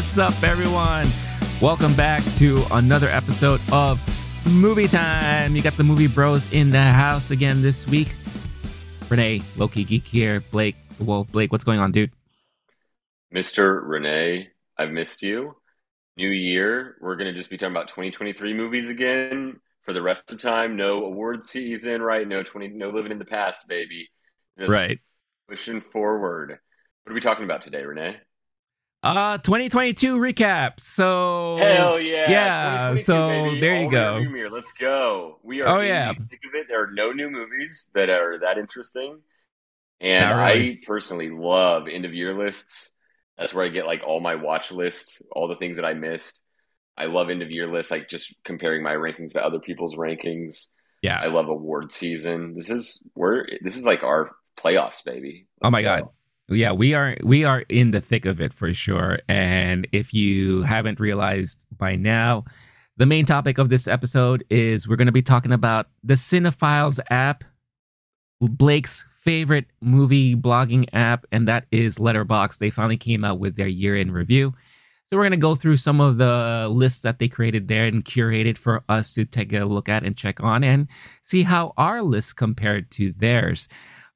What's up, everyone? Welcome back to another episode of Movie Time. You got the movie bros in the house again this week. Renee, Low Key Geek here. Blake, well, Blake, what's going on, dude? Mr. Renee, I've missed you. New year, we're going to just be talking about 2023 movies again for the rest of time. No award season, right? No 20, no living in the past, baby. Just Right. pushing forward. What are we talking about today, Renee? Uh 2022 recap. So Hell yeah! yeah, so baby. there you All go. Let's go. We are. Oh, yeah. the of it. There are no new movies that are that interesting, and really. I personally love end of year lists. That's where I get like all my watch list, all the things that I missed. I love end of year lists, like just comparing my rankings to other people's rankings. yeah. I love award season. This is we're this is like our playoffs, baby. Oh Let's my go. God. Yeah, we are we are in the thick of it for sure. And if you haven't realized by now, the main topic of this episode is we're going to be talking about the Cinephiles app, Blake's favorite movie blogging app, and that is Letterboxd. They finally came out with their year in review. So we're going to go through some of the lists that they created there and curated for us to take a look at and check on and see how our list compared to theirs.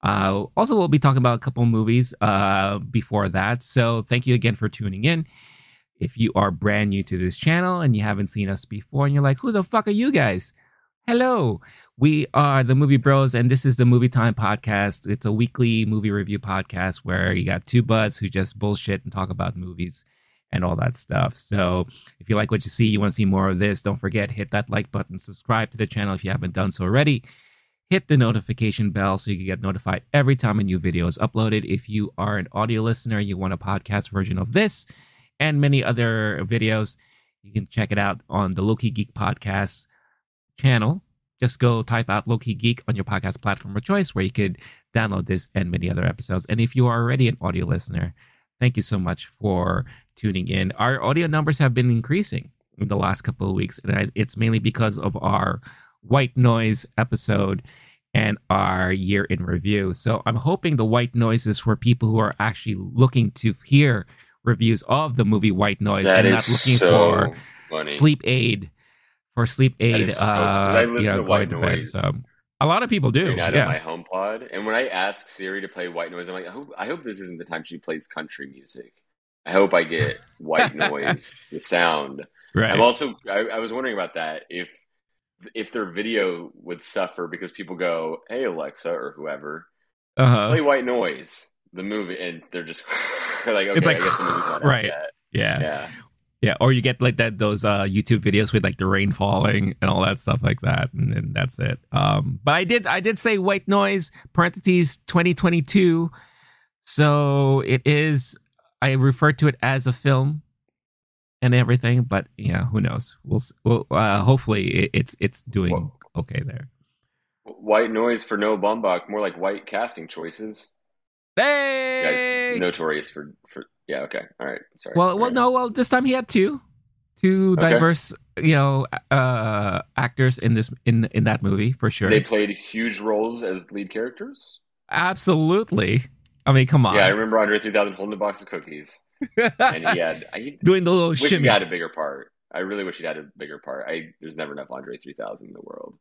Uh, also, we'll be talking about a couple movies uh, before that. So, thank you again for tuning in. If you are brand new to this channel and you haven't seen us before and you're like, who the fuck are you guys? Hello, we are the Movie Bros, and this is the Movie Time Podcast. It's a weekly movie review podcast where you got two buds who just bullshit and talk about movies and all that stuff. So, if you like what you see, you want to see more of this, don't forget, hit that like button, subscribe to the channel if you haven't done so already hit the notification bell so you can get notified every time a new video is uploaded. If you are an audio listener, you want a podcast version of this and many other videos, you can check it out on the Low Key Geek Podcast channel. Just go type out Low Key Geek on your podcast platform of choice where you could download this and many other episodes. And if you are already an audio listener, thank you so much for tuning in. Our audio numbers have been increasing in the last couple of weeks, and it's mainly because of our white noise episode and our year in review. So I'm hoping the white noise is for people who are actually looking to hear reviews of the movie White Noise That and is not looking so for funny. sleep aid for sleep aid. so- uh, I listen you know, to white to bed. So a lot of people do. night Yeah. my HomePod. And when I ask Siri to play white noise, I'm like, I hope, I hope this isn't the time she plays country music. I hope I get white noise, the sound. right. I'm also, I, I was wondering about that. If if their video would suffer because people go, "Hey Alexa" or whoever, uh-huh. play white noise, the movie, and they're just like, okay, It's like, I guess the movie's not right. Yeah. Yeah, Yeah, or you get like that those uh YouTube videos with like the rain falling and all that stuff like that, and then that's it. Um, but I did I did say white noise parentheses 2022, so it is. I refer to it as a film and everything, but yeah, who knows? We'll, we'll uh, hopefully it, it's it's doing Whoa. okay there. white noise for Noah Baumbach, more like white casting choices. You Hey, guys notorious for for yeah. Okay, all right, sorry. well, All well, right. no, well, this time he had two, two Okay. diverse, you know, uh, actors in this in in that movie for sure. They played huge roles as lead characters. Absolutely. I mean, come on. Yeah, I remember Andre 3000 holding a box of cookies, and he had. I Doing the little wish shimmy. he had a bigger part. I really wish he'd had a bigger part. I there's never enough Andre 3000 in the world.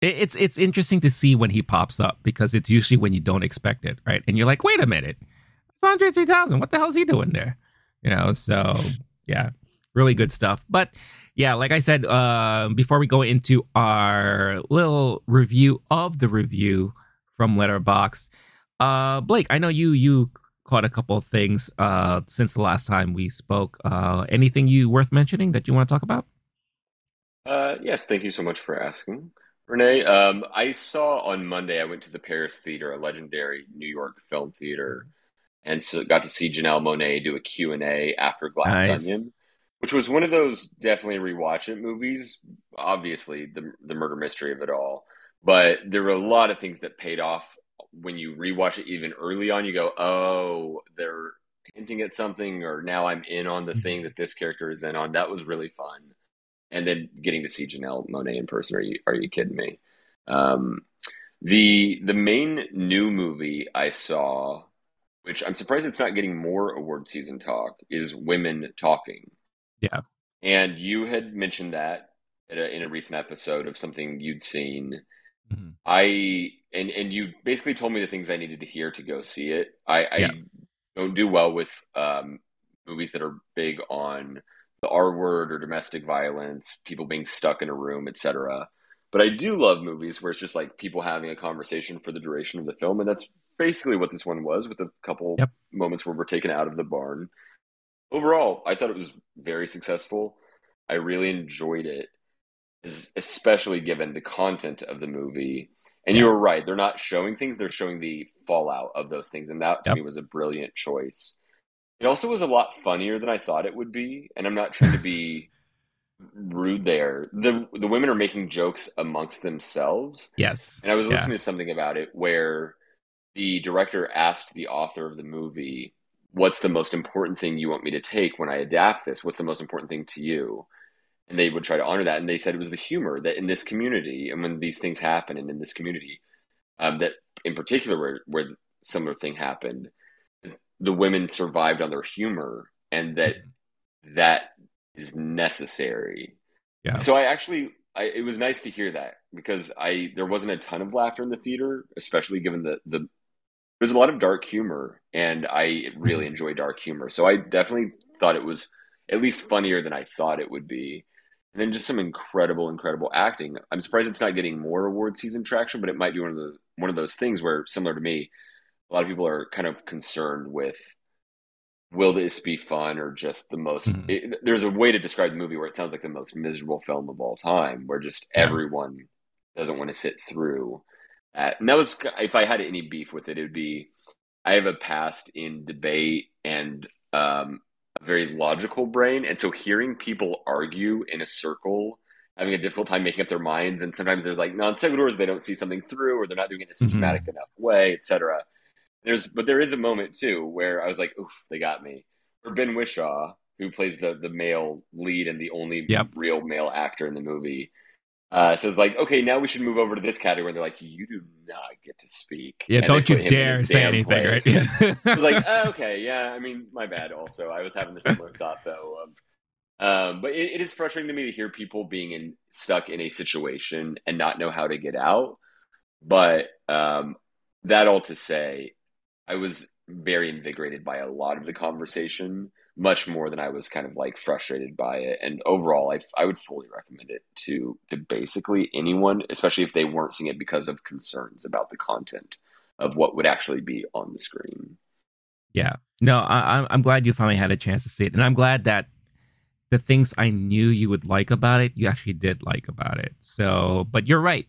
It- It's it's interesting to see when he pops up because it's usually when you don't expect it, right? And you're like, wait a minute, it's Andre 3000. What the hell's he doing there? You know. So yeah, really good stuff. But yeah, like I said, uh, before we go into our little review of the review from Letterboxd, uh, Blake, I know you you caught a couple of things uh, since the last time we spoke. Uh, anything you worth mentioning that you want to talk about? Uh, yes, thank you so much for asking, Renee. Um, I saw on Monday. I went to the Paris Theater, a legendary New York film theater. and so got to see Janelle Monáe do a Q&A after Glass nice. Onion, which was one of those definitely rewatch it movies. Obviously, the the murder mystery of it all, but there were a lot of things that paid off when you rewatch it even early on. You go, oh, they're hinting at something, or now I'm in on the mm-hmm. thing that this character is in on. That was really fun, and then getting to see Janelle Monáe in person. Are you are you kidding me? Um, the the main new movie I saw, which I'm surprised it's not getting more award season talk, is Women Talking. Yeah, and you had mentioned that a, in a recent episode of something you'd seen. Mm-hmm. I and and you basically told me the things I needed to hear to go see it. I, I don't do well with um, movies that are big on the R word or domestic violence, people being stuck in a room, etc. But I do love movies where it's just like people having a conversation for the duration of the film, and that's basically what this one was, with a couple yep. moments where we're taken out of the barn. Overall, I thought it was very successful. I really enjoyed it, especially given the content of the movie. And yeah. you were right; they're not showing things; they're showing the fallout of those things, and that to yep. me was a brilliant choice. It also was a lot funnier than I thought it would be, and I'm not trying to be rude there. The the women are making jokes amongst themselves. Yes. And I was listening yeah. to something about it where the director asked the author of the movie, "What's the most important thing you want me to take when I adapt this? What's the most important thing to you?" And they would try to honor that, and they said it was the humor that in this community, and when these things happen, and in this community, um, that in particular where where similar thing happened, the women survived on their humor, and that mm-hmm. that is necessary. Yeah. So I actually, I, it was nice to hear that because I there wasn't a ton of laughter in the theater, especially given the the there's a lot of dark humor, and I really mm-hmm. enjoy dark humor. So I definitely thought it was at least funnier than I thought it would be. And then just some incredible, incredible acting. I'm surprised it's not getting more award season traction, but it might be one of the one of those things where, similar to me, a lot of people are kind of concerned with will this be fun or just the most mm-hmm. it, there's a way to describe the movie where it sounds like the most miserable film of all time where just yeah. everyone doesn't want to sit through at, and that was if i had any beef with it it would be i have a past in debate and um, a very logical brain and so hearing people argue in a circle having a difficult time making up their minds and sometimes there's like non sequiturs they don't see something through or they're not doing it in a mm-hmm. systematic mm-hmm. enough way etc there's but there is a moment too where I was like, oof, they got me. Or Ben Whishaw, who plays the the male lead and the only yep. real male actor in the movie, uh, says like, okay, now we should move over to this category. And They're like, you do not get to speak. Yeah, and don't you dare say anything. Place. Right? I was like, oh, okay, yeah. I mean, my bad. Also, I was having the similar thought though. Of, um, but it, it is frustrating to me to hear people being in stuck in a situation and not know how to get out. But um, that all to say, I was very invigorated by a lot of the conversation, much more than I was kind of like frustrated by it. And overall, I, I would fully recommend it to to basically anyone, especially if they weren't seeing it because of concerns about the content of what would actually be on the screen. Yeah, no, I, I'm glad you finally had a chance to see it, and I'm glad that the things I knew you would like about it, you actually did like about it. So, but you're right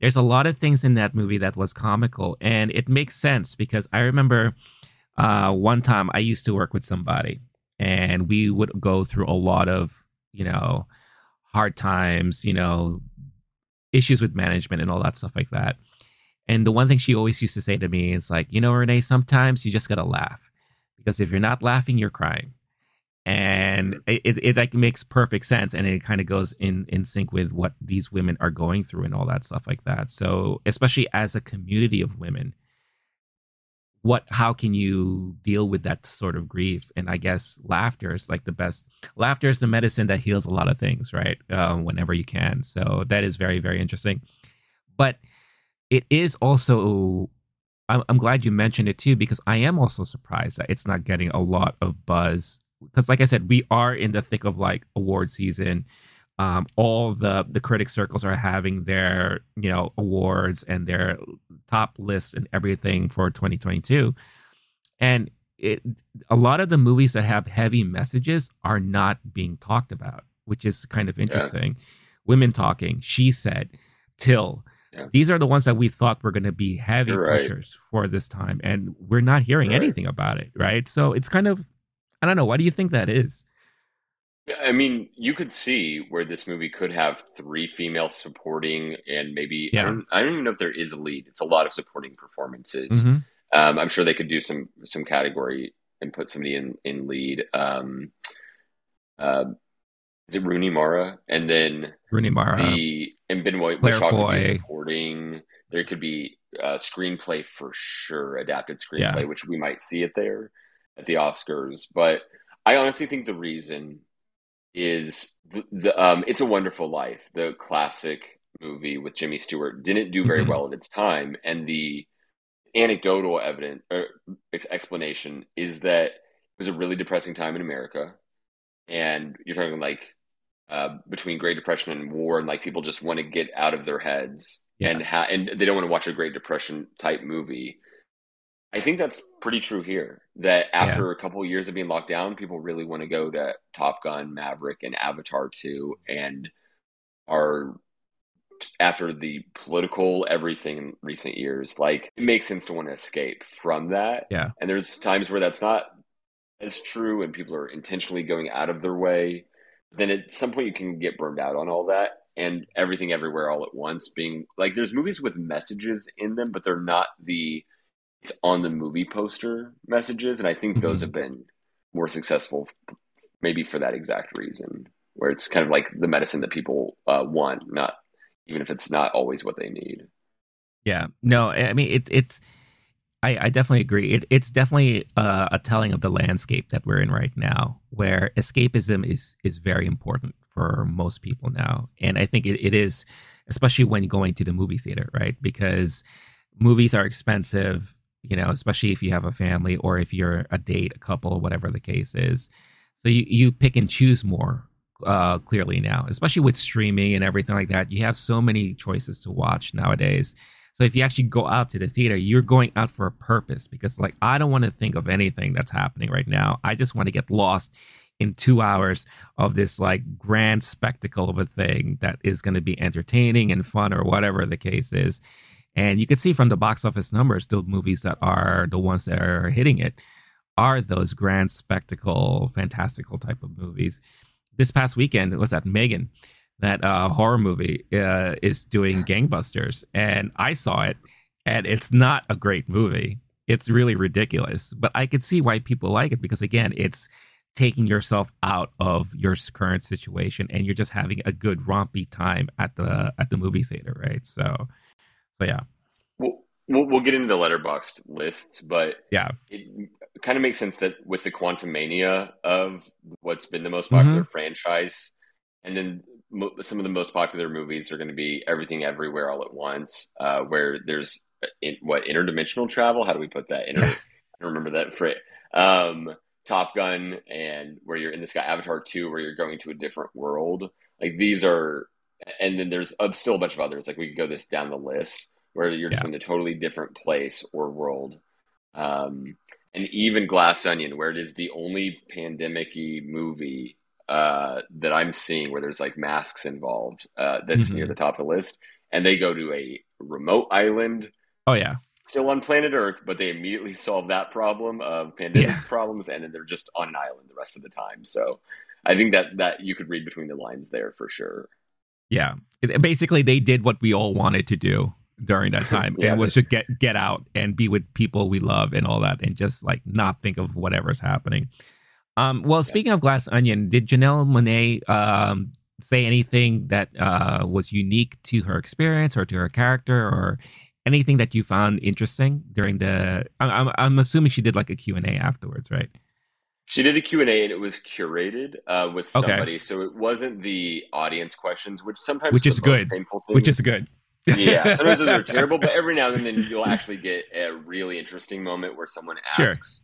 there's a lot of things in that movie that was comical and it makes sense because i remember uh, one time i used to work with somebody and we would go through a lot of you know hard times you know issues with management and all that stuff like that. And the one thing she always used to say to me is like you know renee sometimes you just gotta laugh because if you're not laughing you're crying. And it, it, it, like makes perfect sense and it kind of goes in in sync with what these women are going through and all that stuff like that. So especially as a community of women what how can you deal with that sort of grief? And i guess laughter is like the best laughter is the medicine that heals a lot of things right uh, whenever you can. So that is very very interesting. But it is also I'm, I'm glad you mentioned it too because i am also surprised that it's not getting a lot of buzz. Because like I said, we are in the thick of like award season. Um, all the the critic circles are having their you know awards and their top lists and everything for 2022, and it a lot of the movies that have heavy messages are not being talked about, which is kind of interesting. Yeah. Women talking, she said, Till, Yeah. These are the ones that we thought were going to be heavy right. pushers for this time, and we're not hearing Right. anything about it, right? So it's kind of, I don't know. Why do you think that is? I mean, you could see where this movie could have three female supporting and maybe I, don't, I don't even know if there is a lead. It's a lot of supporting performances. Mhm. Um, I'm sure they could do some some category and put somebody in in lead. Um, uh, is it Rooney Mara? And then Rooney Mara. the and Benoit Claire Bishop could be supporting. There could be uh, screenplay for sure, adapted screenplay, Yeah. which we might see it there at the Oscars. But I honestly think the reason is the, the um, "It's a Wonderful Life," the classic movie with Jimmy Stewart, didn't do very Mhm. well at its time, and the anecdotal evidence or ex- explanation is that it was a really depressing time in America, and you're talking like uh, between Great Depression and war, and like people just want to get out of their heads Yeah. and ha- and they don't want to watch a Great Depression type movie. I think that's pretty true here. That after a couple of years of being locked down, people really want to go to Top Gun, Maverick, and Avatar 2, and are after the political everything in recent years, like it makes sense to want to escape from that. Yeah. And there's times where that's not as true and people are intentionally going out of their way. Then at some point you can get burned out on all that and everything everywhere all at once being like there's movies with messages in them, but they're not the it's on the movie poster messages. And I think those Mhm. have been more successful maybe for that exact reason, where it's kind of like the medicine that people uh, want, not even if it's not always what they need. Yeah. No, I mean it, it's. I, I definitely agree. It, it's definitely uh, a telling of the landscape that we're in right now, where escapism is is very important for most people now, and I think it, it is, especially when going to the movie theater, right? Because movies are expensive, you know, especially if you have a family or if you're a date, a couple, whatever the case is. So you you pick and choose more uh, clearly now, especially with streaming and everything like that. You have so many choices to watch nowadays. So if you actually go out to the theater, you're going out for a purpose because, like, I don't want to think of anything that's happening right now. I just want to get lost in two hours of this like grand spectacle of a thing that is going to be entertaining and fun or whatever the case is. And you can see from the box office numbers, the movies that are the ones that are hitting it are those grand spectacle, fantastical type of movies. This past weekend was that Megan, that uh, horror movie, uh, is doing gangbusters, and I saw it, and it's not a great movie. It's really ridiculous, but I could see why people like it because again, it's taking yourself out of your current situation, and you're just having a good rompy time at the at the movie theater, right? So, so yeah, We'll, we'll, we'll get into the Letterboxd lists, but yeah, it kind of makes sense that with the quantum mania of what's been the most popular franchise, and then mo- some of the most popular movies are going to be Everything Everywhere All at Once, uh, where there's uh, in, what interdimensional travel. How do we put that? Inter- I remember that phrase. Um, Top Gun, and where you're in this guy Avatar Two, where you're going to a different world. Like these are, and then there's still a bunch of others. Like we could go this down the list where you're just Yeah. in a totally different place or world. Um, and even Glass Onion, where it is the only pandemic-y movie uh, that I'm seeing where there's like masks involved, uh, that's Mhm. near the top of the list. And they go to a remote island, oh yeah, still on planet Earth, but they immediately solve that problem of pandemic Yeah. problems, and then they're just on an island the rest of the time. So I think that that you could read between the lines there for sure. Yeah. Basically, they did what we all wanted to do during that time. Yeah, it was to get get out and be with people we love and all that, and just like not think of whatever's happening. Um, well, speaking of Glass Onion, did Janelle Monáe um, say anything that uh, was unique to her experience or to her character, or anything that you found interesting during the? I'm I'm, I'm assuming she did like a Q and A afterwards, right? She did a Q&A and it was curated uh, with Okay. somebody, so it wasn't the audience questions, which sometimes Which is good. painful things. Which is good. yeah, sometimes those are terrible, but every now and then you'll actually get a really interesting moment where someone Sure. asks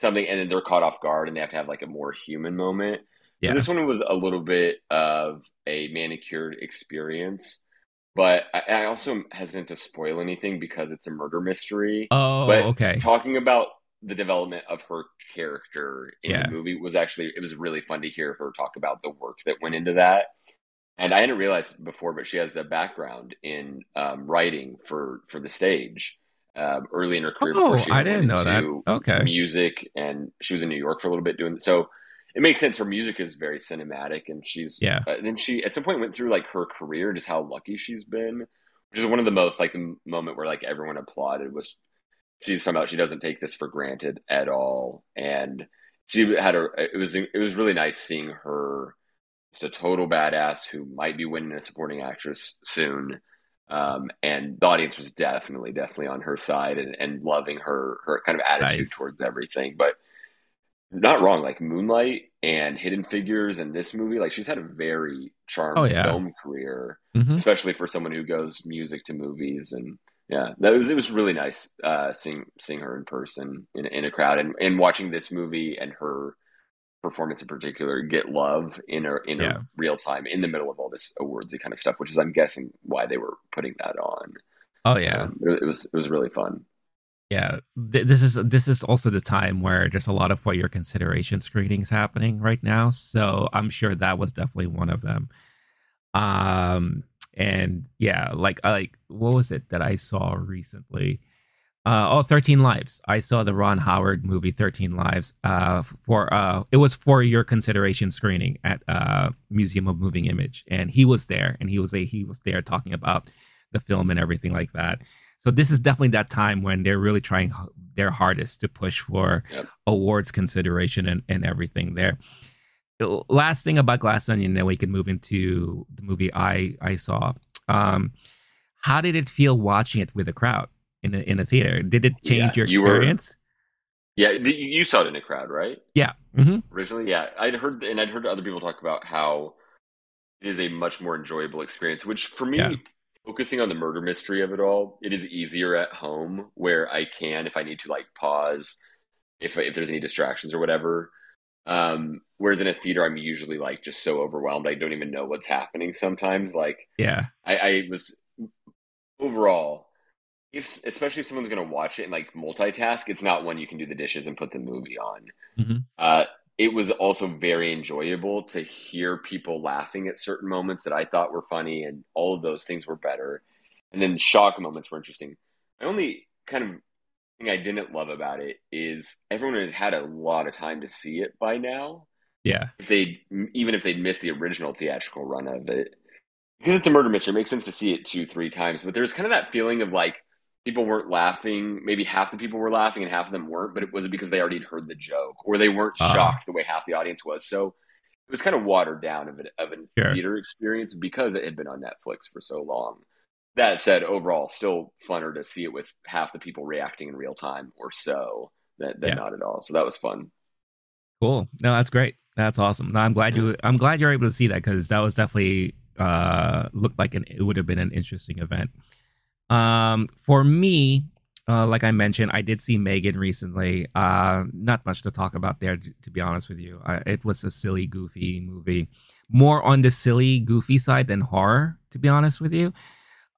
something and then they're caught off guard and they have to have like a more human moment. Yeah. This one was a little bit of a manicured experience, but I, I also am hesitant to spoil anything because it's a murder mystery. Oh, But okay. Talking about the development of her character in Yeah. the movie was actually it was really fun to hear her talk about the work that went into that and I hadn't realized before, but she has a background in um, writing for for the stage. Um, early in her career, Oh, before she I didn't know that. Okay. music, and she was in New York for a little bit doing so. It makes sense. Her music is very cinematic, and she's Yeah. uh, then she at some point went through like her career, just how lucky she's been, which is one of the most like the moment where like everyone applauded was she's somehow she doesn't take this for granted at all, and she had a it was it was really nice seeing her just a total badass who might be winning a supporting actress soon. Um, and the audience was definitely, definitely on her side and, and loving her her kind of attitude Nice. towards everything. But not wrong, like Moonlight and Hidden Figures and this movie, like she's had a very charming Oh, yeah. film career, Mhm. especially for someone who goes music to movies. And yeah, that was it was really nice uh, seeing seeing her in person in, in a crowd and, and watching this movie and her performance in particular get love in a in Yeah. a real time in the middle of all this awardsy kind of stuff, which is I'm guessing why they were putting that on. Oh yeah. Um, it, it was it was really fun. Yeah, Th- this is this is also the time where there's a lot of for your consideration screenings happening right now. So I'm sure that was definitely one of them. Um, and yeah, like like what was it that I saw recently? Uh, oh, 13 Lives. I saw the Ron Howard movie 13 Lives. Uh, for uh, it was for your consideration screening at uh Museum of Moving Image, and he was there, and he was a he was there talking about the film and everything like that. So this is definitely that time when they're really trying their hardest to push for Yep. awards consideration and, and everything there. Last thing about Glass Onion, then we can move into the movie I I saw. Um, how did it feel watching it with a crowd in a, in a theater? Did it change Yeah, your you were- experience? Yeah, you you saw it in a crowd, right? yeah. hmm originally yeah i'd heard and i'd heard other people talk about how it is a much more enjoyable experience which for me Yeah. focusing on the murder mystery of it all it is easier at home where i can if i need to like pause if if there's any distractions or whatever um whereas in a theater i'm usually like just so overwhelmed i don't even know what's happening sometimes like Yeah. I, I was overall, if especially if someone's going to watch it and like multitask, it's not one you can do the dishes and put the movie on. Mhm. Uh, it was also very enjoyable to hear people laughing at certain moments that I thought were funny, and all of those things were better. And then shock moments were interesting. I only kind of thing I didn't love about it is everyone had had a lot of time to see it by now Yeah. if they even if they'd missed the original theatrical run of it because it's a murder mystery it makes sense to see it two three times but there's kind of that feeling of like people weren't laughing maybe half the people were laughing and half of them weren't but it was because they already heard the joke or they weren't Ah. shocked the way half the audience was so it was kind of watered down of, it, of a Sure. theater experience because it had been on netflix for so long that said overall still funner to see it with half the people reacting in real time or so than, than Yeah. not at all so that was fun Cool. No, that's great. That's awesome. No, I'm glad you. I'm glad you're able to see that because that was definitely uh looked like an it would have been an interesting event. Um, for me, uh, like I mentioned, I did see Megan recently. Uh, not much to talk about there, to be honest with you. I, it was a silly, goofy movie, more on the silly, goofy side than horror, to be honest with you.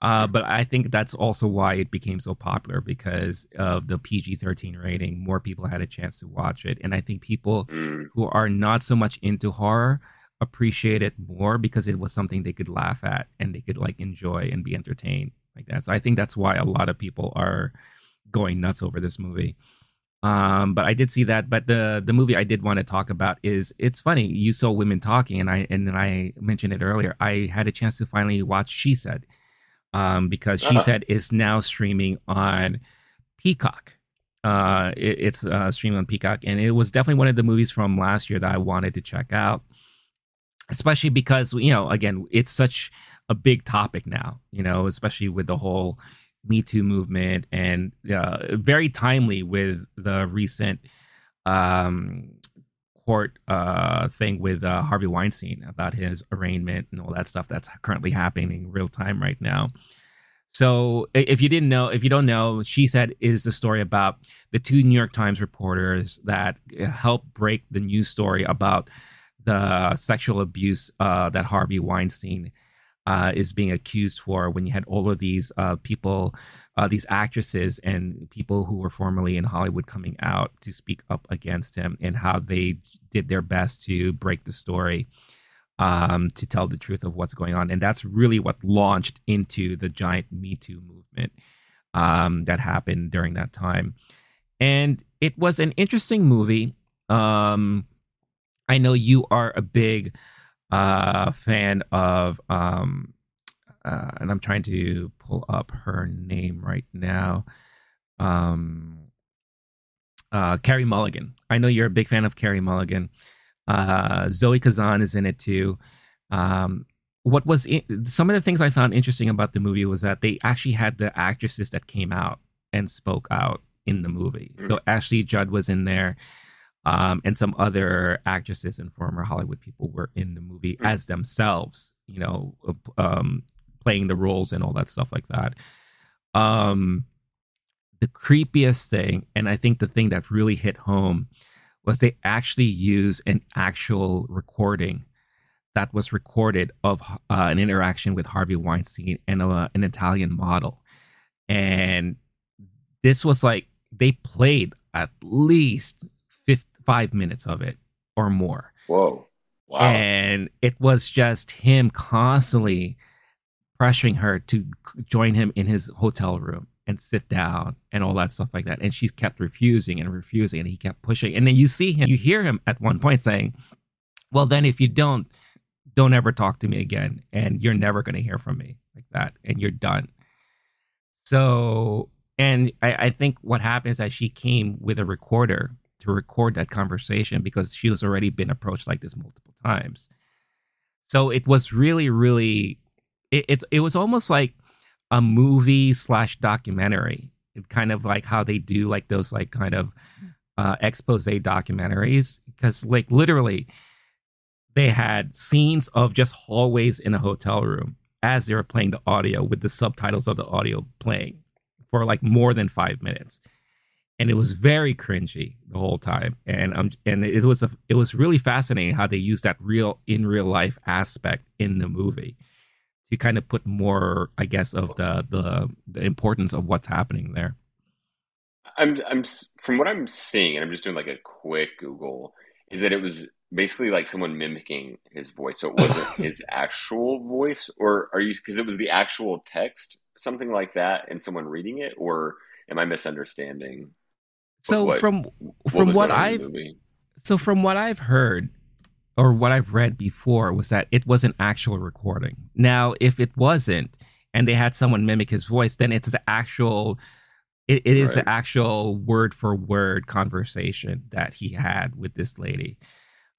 Uh, but I think that's also why it became so popular because of the PG 13 rating. More people had a chance to watch it. And I think people Mm. who are not so much into horror appreciate it more because it was something they could laugh at and they could like enjoy and be entertained like that. So I think that's why a lot of people are going nuts over this movie. Um, but I did see that. But the the movie I did want to talk about is it's funny. You saw women talking, and I and then I mentioned it earlier. I had a chance to finally watch She Said, um, because She Uh-huh. Said is now streaming on Peacock. Uh, it, it's uh, streaming on Peacock, and it was definitely one of the movies from last year that I wanted to check out, especially because you know, again, it's such a big topic now. You know, especially with the whole Me Too movement, and uh, very timely with the recent um, court uh, thing with uh, Harvey Weinstein about his arraignment and all that stuff that's currently happening in real time right now. So if you didn't know, if you don't know, she said is the story about the two New York Times reporters that uh, helped break the news story about the sexual abuse uh, that Harvey Weinstein uh, is being accused for. When you had all of these uh, people, uh, these actresses and people who were formerly in Hollywood coming out to speak up against him, and how they did their best to break the story. um, to tell the truth of what's going on. And that's really what launched into the giant Me Too movement um, that happened during that time. And it was an interesting movie. Um, I know you are a big uh, fan of, um, uh, and I'm trying to pull up her name right now. Um, uh, Carey Mulligan. I know you're a big fan of Carey Mulligan. Uh, Zoe Kazan is in it too. Um, what was in, some of the things I found interesting about the movie was that they actually had the actresses that came out and spoke out in the movie. So Ashley Judd was in there, um, and some other actresses and former Hollywood people were in the movie mm-hmm. as themselves. You know, um, playing the roles and all that stuff like that. Um, the creepiest thing, and I think the thing that really hit home was they actually use an actual recording that was recorded of uh, an interaction with Harvey Weinstein and a, an Italian model. And this was like they played at least 50, five minutes of it or more. Whoa. Wow. And it was just him constantly pressuring her to join him in his hotel room and sit down and all that stuff like that. And she kept refusing and refusing, and he kept pushing. And then you see him, you hear him at one point saying, Well, then if you don't, don't ever talk to me again. And you're never going to hear from me like that. And you're done. So, and I, I think what happened is that she came with a recorder to record that conversation because she was already been approached like this multiple times. So it was really, really, it, it, it was almost like a movie slash documentary. It kind of like how they do like those like kind of uh, expose documentaries because like literally they had scenes of just hallways in a hotel room as they were playing the audio with the subtitles of the audio playing for like more than five minutes and it was very cringy the whole time and um and it was a, it was really fascinating how they used that real in real life aspect in the movie to kind of put more, I guess, of the the, the importance of what's happening there. I'm I'm from what I'm seeing, and I'm just doing like a quick Google, is that it was basically like someone mimicking his voice, so it wasn't his actual voice, or are you because it was the actual text, something like that, and someone reading it, or am I misunderstanding? So what, from from what, what I've so from what I've heard, or what I've read before was that it was an actual recording. Now, if it wasn't, and they had someone mimic his voice, then it's an actual. It, it is right. the actual word for word conversation that he had with this lady.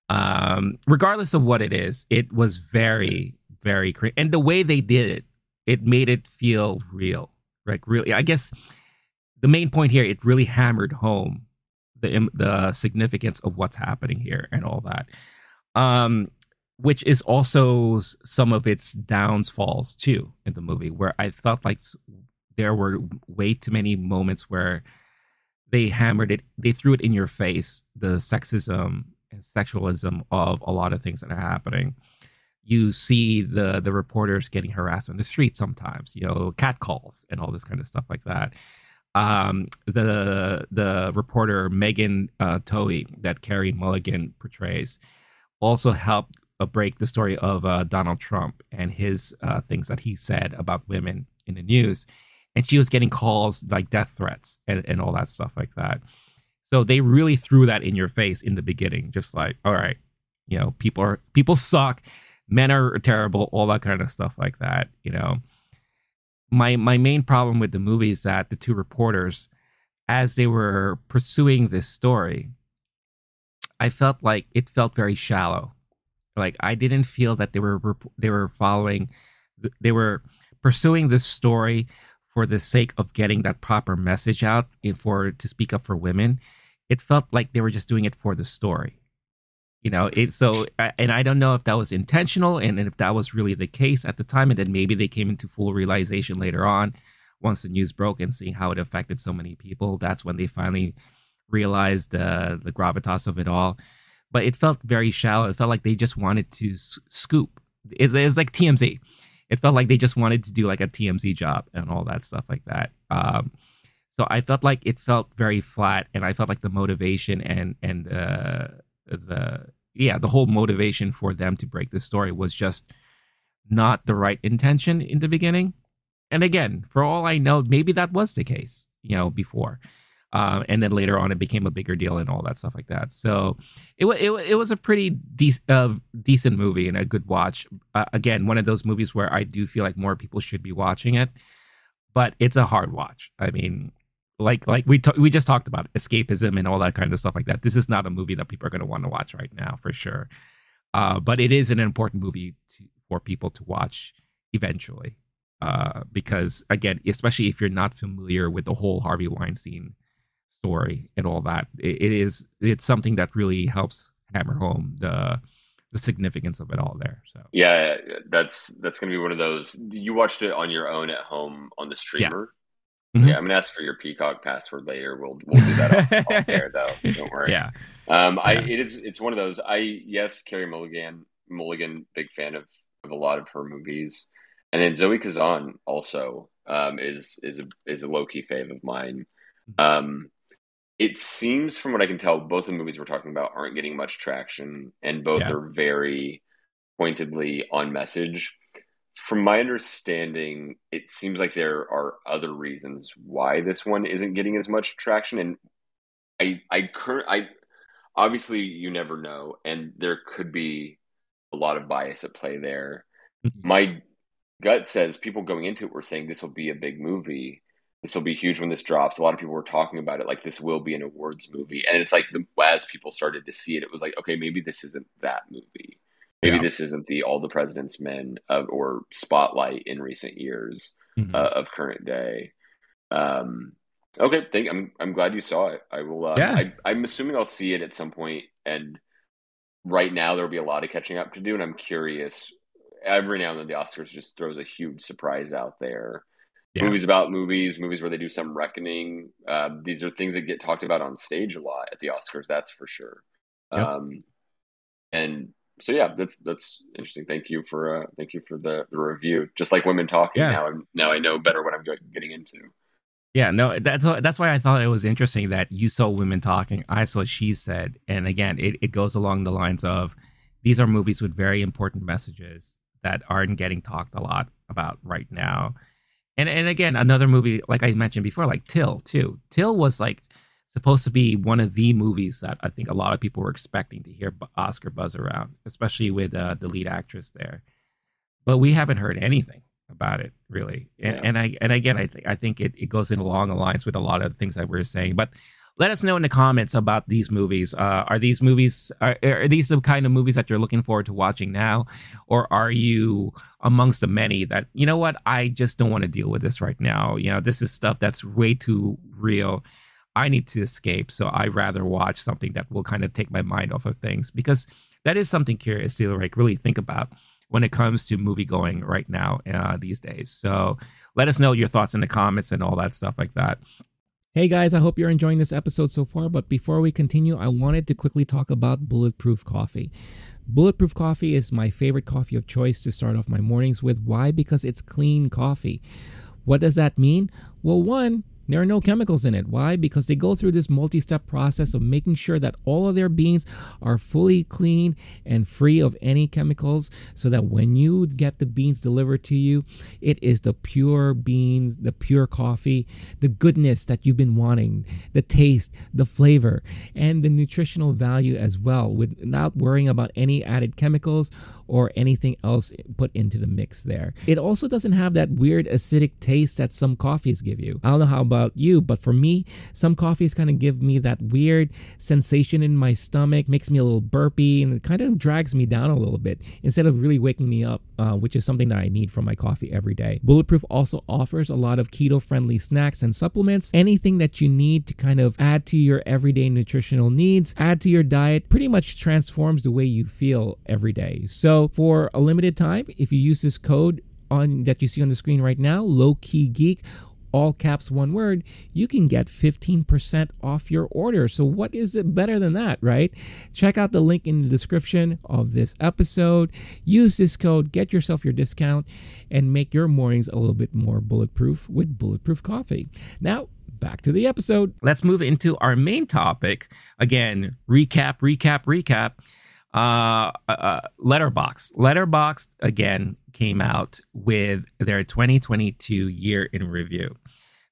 Um, regardless of what it is, it was very, very crazy. And the way they did it, it made it feel real. Like really, I guess the main point here, it really hammered home the the significance of what's happening here and all that um, which is also some of its downfalls too in the movie, where I felt like there were way too many moments where they hammered it, they threw it in your face, the sexism and sexualism of a lot of things that are happening. You see the the reporters getting harassed on the street sometimes, you know, cat calls and all this kind of stuff like that. Um, the the reporter Megan uh, Twohey that Carey Mulligan portrays, also helped uh, break the story of uh, Donald Trump and his uh, things that he said about women in the news. And she was getting calls like death threats and, and all that stuff like that. So they really threw that in your face in the beginning, just like, all right, you know, people are people suck, men are terrible, all that kind of stuff like that. You know, my my main problem with the movie is that the two reporters, as they were pursuing this story, I felt like it felt very shallow. Like I didn't feel that they were they were following, they were pursuing this story for the sake of getting that proper message out eh, for to speak up for women. It felt like they were just doing it for the story. You know, it so and I don't know if that was intentional and, if that was really the case at the time, and then maybe they came into full realization later on once the news broke and seeing how it affected so many people. That's when they finally realized uh, the gravitas of it all. But it felt very shallow. It felt like they just wanted to s- scoop. It, it's like TMZ. It felt like they just wanted to do like a TMZ job and all that stuff like that. Um, so I felt like it felt very flat, and I felt like the motivation and and uh, the yeah, the whole motivation for them to break the story was just not the right intention in the beginning. And again, for all I know, maybe that was the case, you know, before. Um, and then later on, it became a bigger deal and all that stuff like that. So it it, it was a pretty de- uh, decent movie and a good watch. Uh, again, one of those movies where I do feel like more people should be watching it, but it's a hard watch. I mean, like like we t- we just talked about escapism and all that kind of stuff like that. This is not a movie that people are going to want to watch right now for sure. Uh, but it is an important movie to, for people to watch eventually. Uh, because again, especially if you're not familiar with the whole Harvey Weinstein story and all that. It, it is it's something that really helps hammer home the the significance of it all there. So yeah, that's that's gonna be one of those. You watched it on your own at home on the streamer. Yeah, mm-hmm. yeah I'm gonna ask for your Peacock password later. We'll we'll do that off, off there though. Don't worry. Yeah. Um, I it is it's one of those. I yes, Carey Mulligan, Mulligan, big fan of of a lot of her movies, and then Zoe Kazan also um, is is a, is a low key fave of mine. Mm-hmm. Um, it seems from what I can tell, both the movies we're talking about aren't getting much traction, and both yeah. are very pointedly on message. From my understanding, it seems like there are other reasons why this one isn't getting as much traction, and I, I current, I obviously you never know, and there could be a lot of bias at play there. Mm-hmm. My gut says people going into it were saying this will be a big movie this will be huge when this drops. A lot of people were talking about it like this will be an awards movie, and it's like the, as people started to see it, it was like okay, maybe this isn't that movie. Maybe yeah. this isn't the All the President's Men of, or Spotlight in recent years mm-hmm. uh, of current day. Um, okay, thank. I'm I'm glad you saw it. I will. Uh, yeah. I, I'm assuming I'll see it at some point, and right now there'll be a lot of catching up to do, and I'm curious. Every now and then, the Oscars just throws a huge surprise out there yeah. movies about movies, movies where they do some reckoning. Uh, these are things that get talked about on stage a lot at the Oscars. That's for sure. Yep. Um, and so yeah, that's that's interesting. Thank you for uh, thank you for the, the review. Just like women talking yeah. now, I'm, now I know better what I'm getting into. Yeah, no, that's that's why I thought it was interesting that you saw women talking. I saw she said, and again, it, it goes along the lines of these are movies with very important messages that aren't getting talked a lot about right now and and again another movie like i mentioned before like till too till was like supposed to be one of the movies that i think a lot of people were expecting to hear oscar buzz around especially with uh, the lead actress there but we haven't heard anything about it really and, yeah. and i and again i think i think it, it goes in along the lines with a lot of things that we we're saying but let us know in the comments about these movies. Uh, are these movies are, are these the kind of movies that you're looking forward to watching now, or are you amongst the many that you know what I just don't want to deal with this right now? You know, this is stuff that's way too real. I need to escape, so I rather watch something that will kind of take my mind off of things because that is something curious to like really think about when it comes to movie going right now uh, these days. So let us know your thoughts in the comments and all that stuff like that. Hey guys, I hope you're enjoying this episode so far. But before we continue, I wanted to quickly talk about Bulletproof Coffee. Bulletproof Coffee is my favorite coffee of choice to start off my mornings with. Why? Because it's clean coffee. What does that mean? Well, one, there are no chemicals in it. Why? Because they go through this multi step process of making sure that all of their beans are fully clean and free of any chemicals so that when you get the beans delivered to you, it is the pure beans, the pure coffee, the goodness that you've been wanting, the taste, the flavor, and the nutritional value as well, without worrying about any added chemicals or anything else put into the mix there. It also doesn't have that weird acidic taste that some coffees give you. I don't know how about you, but for me, some coffees kind of give me that weird sensation in my stomach, makes me a little burpy, and it kind of drags me down a little bit instead of really waking me up, uh, which is something that I need from my coffee every day. Bulletproof also offers a lot of keto friendly snacks and supplements, anything that you need to kind of add to your everyday nutritional needs, add to your diet, pretty much transforms the way you feel every day. So, for a limited time, if you use this code on that you see on the screen right now, low key geek, all caps one word, you can get 15% off your order. So, what is it better than that, right? Check out the link in the description of this episode. Use this code, get yourself your discount, and make your mornings a little bit more bulletproof with Bulletproof Coffee. Now, back to the episode. Let's move into our main topic. Again, recap, recap, recap. Uh, uh, Letterboxd. Letterboxd again came out with their 2022 year in review.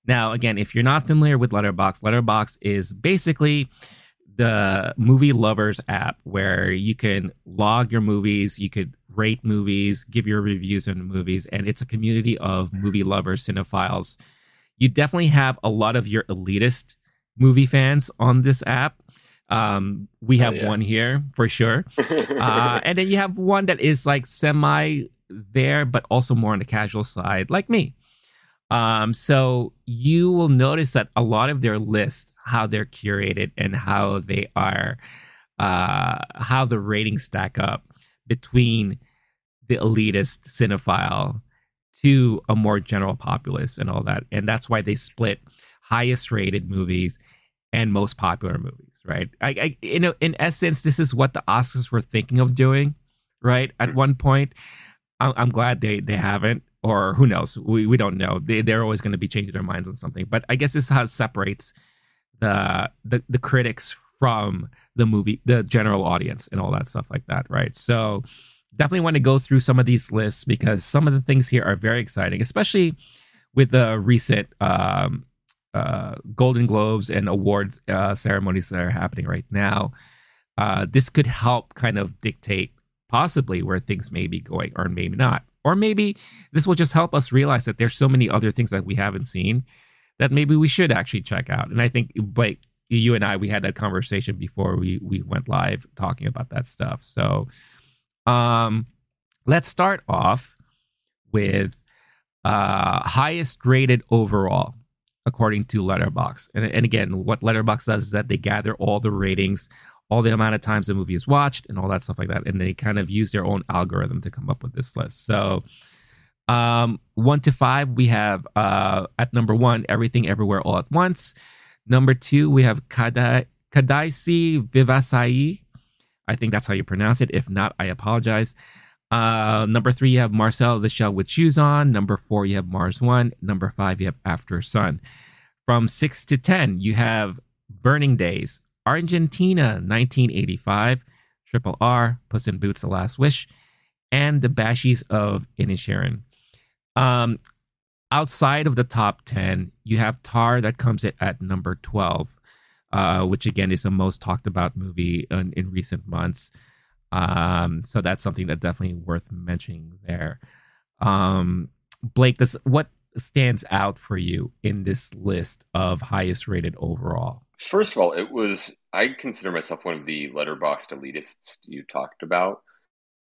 Now, again, if you're not familiar with Letterboxd, Letterboxd is basically the movie lovers app where you can log your movies, you could rate movies, give your reviews on movies, and it's a community of movie lovers, cinephiles. You definitely have a lot of your elitist movie fans on this app. Um, we have yeah. one here for sure, uh, and then you have one that is like semi there, but also more on the casual side, like me. Um, so you will notice that a lot of their lists, how they're curated and how they are, uh, how the ratings stack up between the elitist cinephile to a more general populace and all that. And that's why they split highest rated movies and most popular movies, right? I, I know, in essence, this is what the Oscars were thinking of doing, right? At one point, I'm, glad they they haven't or who knows? We we don't know. They they're always going to be changing their minds on something. But I guess this is how it separates the the the critics from the movie, the general audience, and all that stuff like that, right? So definitely want to go through some of these lists because some of the things here are very exciting, especially with the recent um, uh, Golden Globes and awards uh, ceremonies that are happening right now. Uh, this could help kind of dictate possibly where things may be going or maybe not. Or maybe this will just help us realize that there's so many other things that we haven't seen that maybe we should actually check out. And I think Blake, you and I, we had that conversation before we we went live talking about that stuff. So um let's start off with uh highest rated overall according to Letterboxd. And, and again, what Letterboxd does is that they gather all the ratings all the amount of times the movie is watched and all that stuff like that. And they kind of use their own algorithm to come up with this list. So um, one to five, we have uh, at number one, Everything Everywhere All at Once. Number two, we have Kada, Kadaisi Vivasayi. I think that's how you pronounce it. If not, I apologize. Uh, number three, you have Marcel the Shell with Shoes On. Number four, you have Mars One. Number five, you have Aftersun. From six to 10, you have Burning Days, Argentina 1985, Triple R, Puss in Boots: The Last Wish, and The Banshees of Inisherin. Um, outside of the top 10, you have Tar that comes in at number 12, uh, which again is the most talked about movie in, in recent months. Um, so that's something that definitely worth mentioning there. Um, Blake, this what stands out for you in this list of highest rated overall? First of all, it was I consider myself one of the Letterboxd elitists you talked about.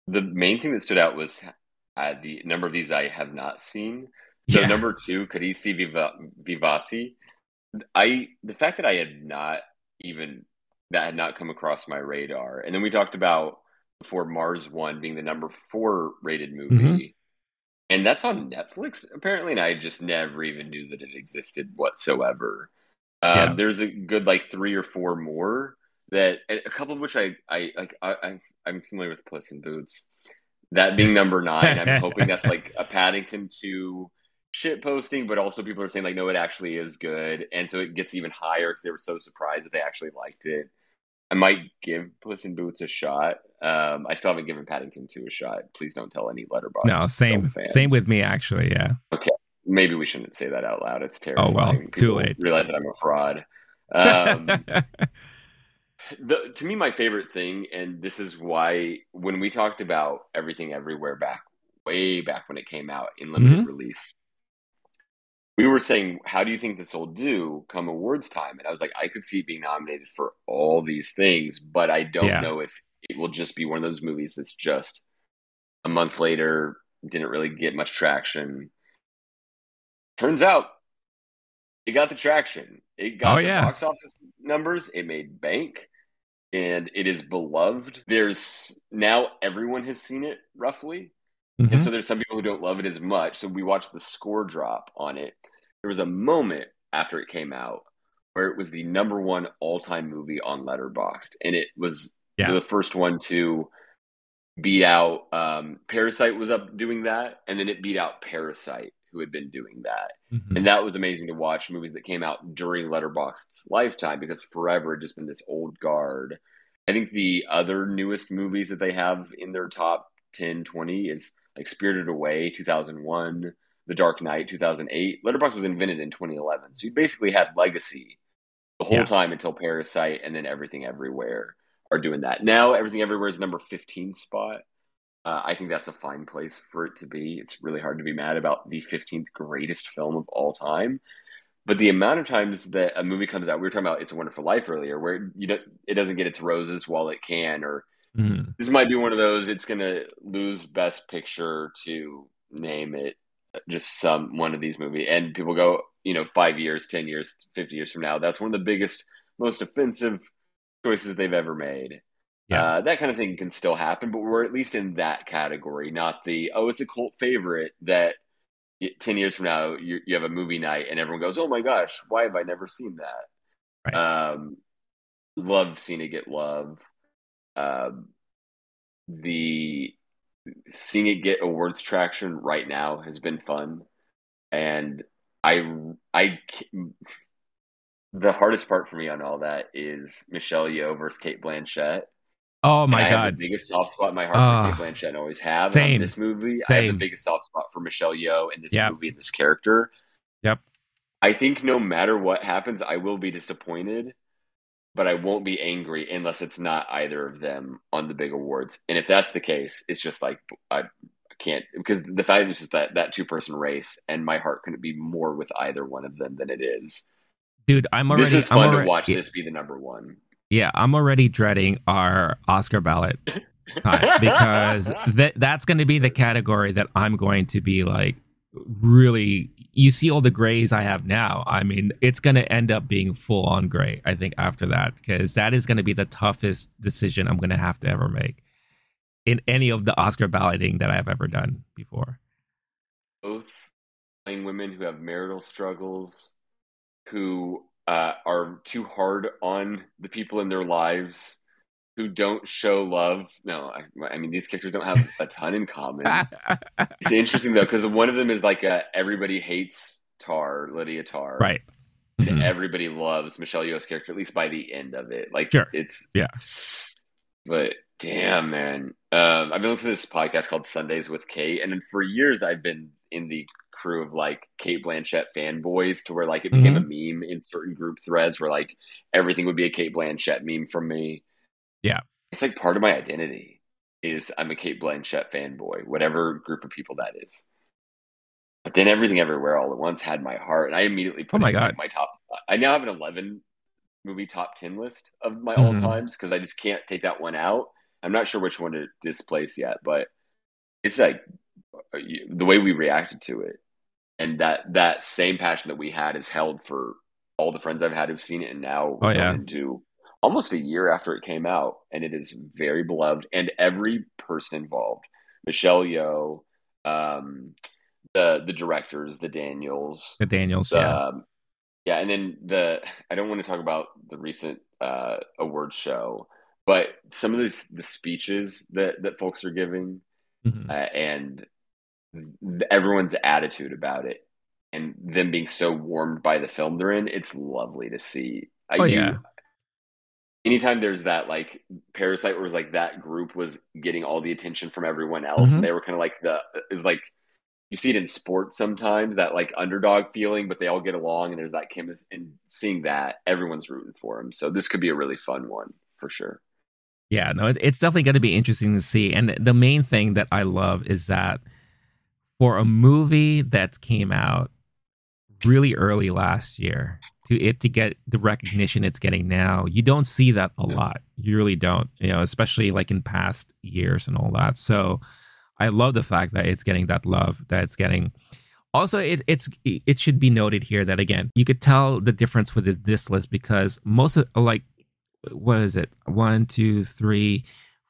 The main thing that stood out was uh, the number of these I have not seen. So yeah. number two, could Carisi Viva, Vivasi. I the fact that I had not even that had not come across my radar, and then we talked about before Mars One being the number four rated movie, mm-hmm. and that's on Netflix apparently, and I just never even knew that it existed whatsoever. Um, yeah. There's a good like three or four more that a couple of which I I like I, I'm familiar with Puss in Boots. That being number nine, I'm hoping that's like a Paddington two shit posting, but also people are saying like no, it actually is good, and so it gets even higher because they were so surprised that they actually liked it. I might give Puss in Boots a shot. Um, I still haven't given Paddington 2 a shot. Please don't tell any Letterboxd. No, same, same with me actually. Yeah. Maybe we shouldn't say that out loud. It's terrifying. Oh well, People too late. Realize that I'm a fraud. Um, the, to me, my favorite thing, and this is why when we talked about everything everywhere back way back when it came out in limited mm-hmm. release, we were saying, how do you think this will do come awards time? And I was like, I could see it being nominated for all these things, but I don't yeah. know if it will just be one of those movies that's just a month later didn't really get much traction turns out it got the traction. It got oh, the yeah. box office numbers. It made bank, and it is beloved. There's now everyone has seen it roughly, mm-hmm. and so there's some people who don't love it as much. So we watched the score drop on it. There was a moment after it came out where it was the number one all time movie on Letterboxd, and it was yeah. the first one to beat out um, Parasite was up doing that, and then it beat out Parasite who had been doing that. Mm-hmm. And that was amazing to watch movies that came out during Letterboxd's lifetime because forever had just been this old guard I think the other newest movies that they have in their top 10, 20 is like Spirited Away, 2001, The Dark Knight, 2008. Letterboxd was invented in 2011. So you basically had legacy the whole yeah. time until Parasite and then Everything Everywhere are doing that. Now, Everything Everywhere is number 15 spot. Uh, I think that's a fine place for it to be. It's really hard to be mad about the 15th greatest film of all time. But the amount of times that a movie comes out, we were talking about "It's a Wonderful Life" earlier, where you know it doesn't get its roses while it can, or mm-hmm. this might be one of those. It's going to lose Best Picture to name it just some one of these movies, and people go, you know, five years, ten years, fifty years from now, that's one of the biggest, most offensive choices they've ever made. Yeah. Uh, that kind of thing can still happen, but we're at least in that category, not the oh, it's a cult favorite that 10 years from now you, you have a movie night and everyone goes oh my gosh why have i never seen that right. um love seeing it get love um the seeing it get awards traction right now has been fun and i i the hardest part for me on all that is michelle yeoh versus Cate Blanchett Oh my god! the biggest soft spot in my heart uh, for Cate Blanchett and always have. Same. this movie, same. I have the biggest soft spot for Michelle Yeoh in this yep. movie and this character. Yep. I think no matter what happens, I will be disappointed, but I won't be angry unless it's not either of them on the big awards. And if that's the case, it's just like I, I can't because the fact is just that that two person race, and my heart couldn't be more with either one of them than it is. Dude, I'm already. This is fun already, to watch this be the number one. Yeah, I'm already dreading our Oscar ballot time because that that's going to be the category that I'm going to be like really you see all the grays I have now. I mean, it's going to end up being full on gray, I think, after that, because that is going to be the toughest decision I'm going to have to ever make in any of the Oscar balloting that I've ever done before. Both playing women who have marital struggles, who uh, are too hard on the people in their lives who don't show love. No, I, I mean these characters don't have a ton in common. it's interesting though because one of them is like a, everybody hates Tar, Lydia Tar, right? Mm-hmm. everybody loves Michelle Yeoh's character at least by the end of it. Like sure. it's yeah, but damn man, um, I've been listening to this podcast called Sundays with Kate, and for years I've been in the crew of like Cate Blanchett fanboys to where like it became mm-hmm. a meme in certain group threads where like everything would be a Cate Blanchett meme from me. Yeah. It's like part of my identity is I'm a Cate Blanchett fanboy, whatever group of people that is. But then everything everywhere all at once had my heart and I immediately put oh my, God. my top I now have an 11 movie top 10 list of my mm-hmm. all times because I just can't take that one out. I'm not sure which one to displace yet, but it's like the way we reacted to it and that that same passion that we had is held for all the friends I've had who've seen it, and now oh, yeah. into almost a year after it came out, and it is very beloved. And every person involved, Michelle Yeoh, um, the the directors, the Daniels, the Daniels, the, yeah, um, yeah, and then the I don't want to talk about the recent uh, award show, but some of these the speeches that that folks are giving, mm-hmm. uh, and everyone's attitude about it and them being so warmed by the film they're in, it's lovely to see. Oh, you, yeah. Anytime there's that like Parasite where it was like that group was getting all the attention from everyone else mm-hmm. and they were kind of like the it was like you see it in sports sometimes that like underdog feeling, but they all get along and there's that chemistry and seeing that everyone's rooting for him. So this could be a really fun one for sure. Yeah, no, it's definitely going to be interesting to see. And the main thing that I love is that for a movie that came out really early last year to it to get the recognition it's getting now. You don't see that a lot. You really don't you know especially like in past years and all that. So i love the fact that it's getting that love that it's getting. Also it's it's it should be noted here that again you could tell the difference with this list because most of like what is it? One two three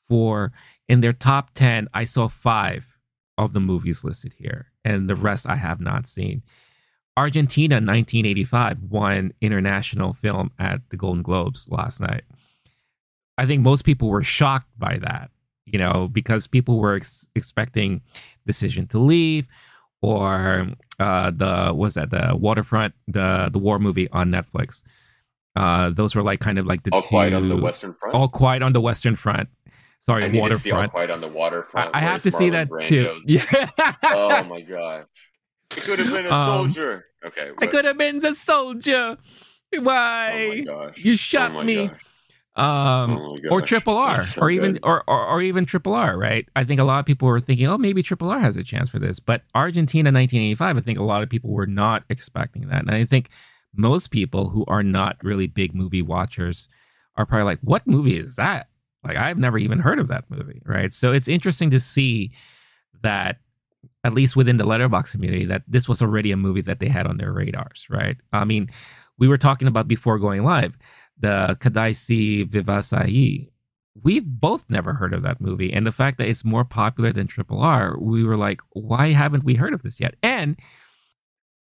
four. In their top 10 i saw five of the movies listed here, and the rest I have not seen. Argentina 1985 won international film at the Golden Globes last night. I think most people were shocked by that, you know, because people were ex- expecting Decision to Leave or uh, the was that the Waterfront the the war movie on Netflix. Uh, those were like kind of like the All two. Quiet on the Western Front. All Quiet on the Western Front. Sorry, I need to see All waterfront. Quiet on the Waterfront. I, I have to it's see that Brando's- too. Yeah. oh my god. It could have been a Um, soldier. okay. I what- could have been the soldier. Oh my Why? gosh. you shot Oh me. gosh. um, Oh or. Triple R, so or even or, or or even Triple R, right? I think a lot of people were thinking, oh, maybe Triple R has a chance for this, but Argentina 1985, I think a lot of people were not expecting that, and I think most people who are not really big movie watchers are probably like, what movie is that? Like, I've never even heard of that movie, right? So it's interesting to see that at least within the Letterboxd community that this was already a movie that they had on their radars right? I mean we were talking about before going live the Kadaisi Vivasayi. We've both never heard of that movie and the fact that it's more popular than triple r we were like why haven't we heard of this yet? And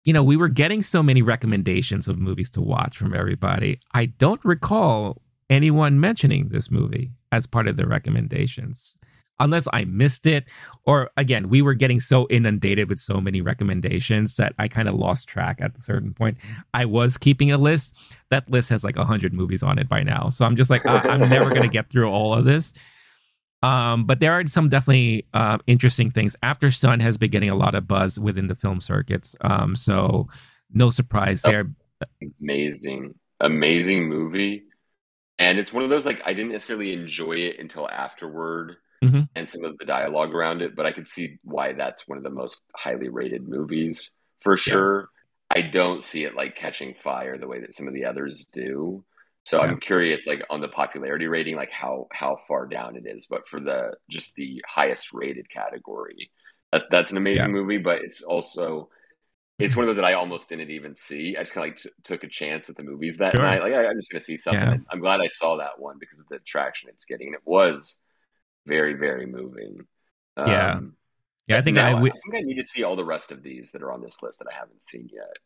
you know we were getting so many recommendations of movies to watch from everybody. I don't recall anyone mentioning this movie as part of the recommendations unless I missed it, or again, we were getting so inundated with so many recommendations that I kind of lost track at a certain point. I was keeping a list. That list has like 100 movies on it by now. So I'm just like, I- I'm never going to get through all of this. Um, but there are some definitely uh, interesting things. Aftersun has been getting a lot of buzz within the film circuits. Um, so no surprise Oh. there. amazing, amazing movie. And it's one of those like I didn't necessarily enjoy it until afterward Mhm. and some of the dialogue around it, but I could see why that's one of the most highly rated movies for sure. I don't see it like catching fire the way that some of the others do. So Yeah. I'm curious like on the popularity rating like how how far down it is, but for the just the highest rated category. That, that's an amazing Yeah. movie, but it's also it's one of those that I almost didn't even see. I just kind of like t- took a chance at the movies that Sure. night. Like I, I'm just going to see something. Yeah. I'm glad I saw that one because of the traction it's getting. And it was very, very moving. Yeah. Um, Yeah, I think now, I, we, I think I need to see all the rest of these that are on this list that I haven't seen yet.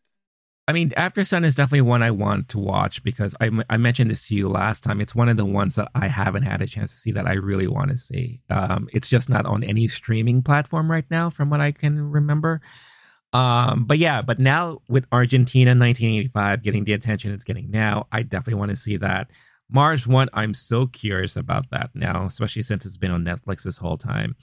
I mean, Aftersun is definitely one I want to watch because I, I mentioned this to you last time. It's one of the ones that I haven't had a chance to see that I really want to see. Um, it's just not on any streaming platform right now, from what I can remember. Um, but yeah, but now with Argentina 1985 getting the attention it's getting now, I definitely want to see that. Mars One, I'm so curious about that now, especially since it's been on Netflix this whole time.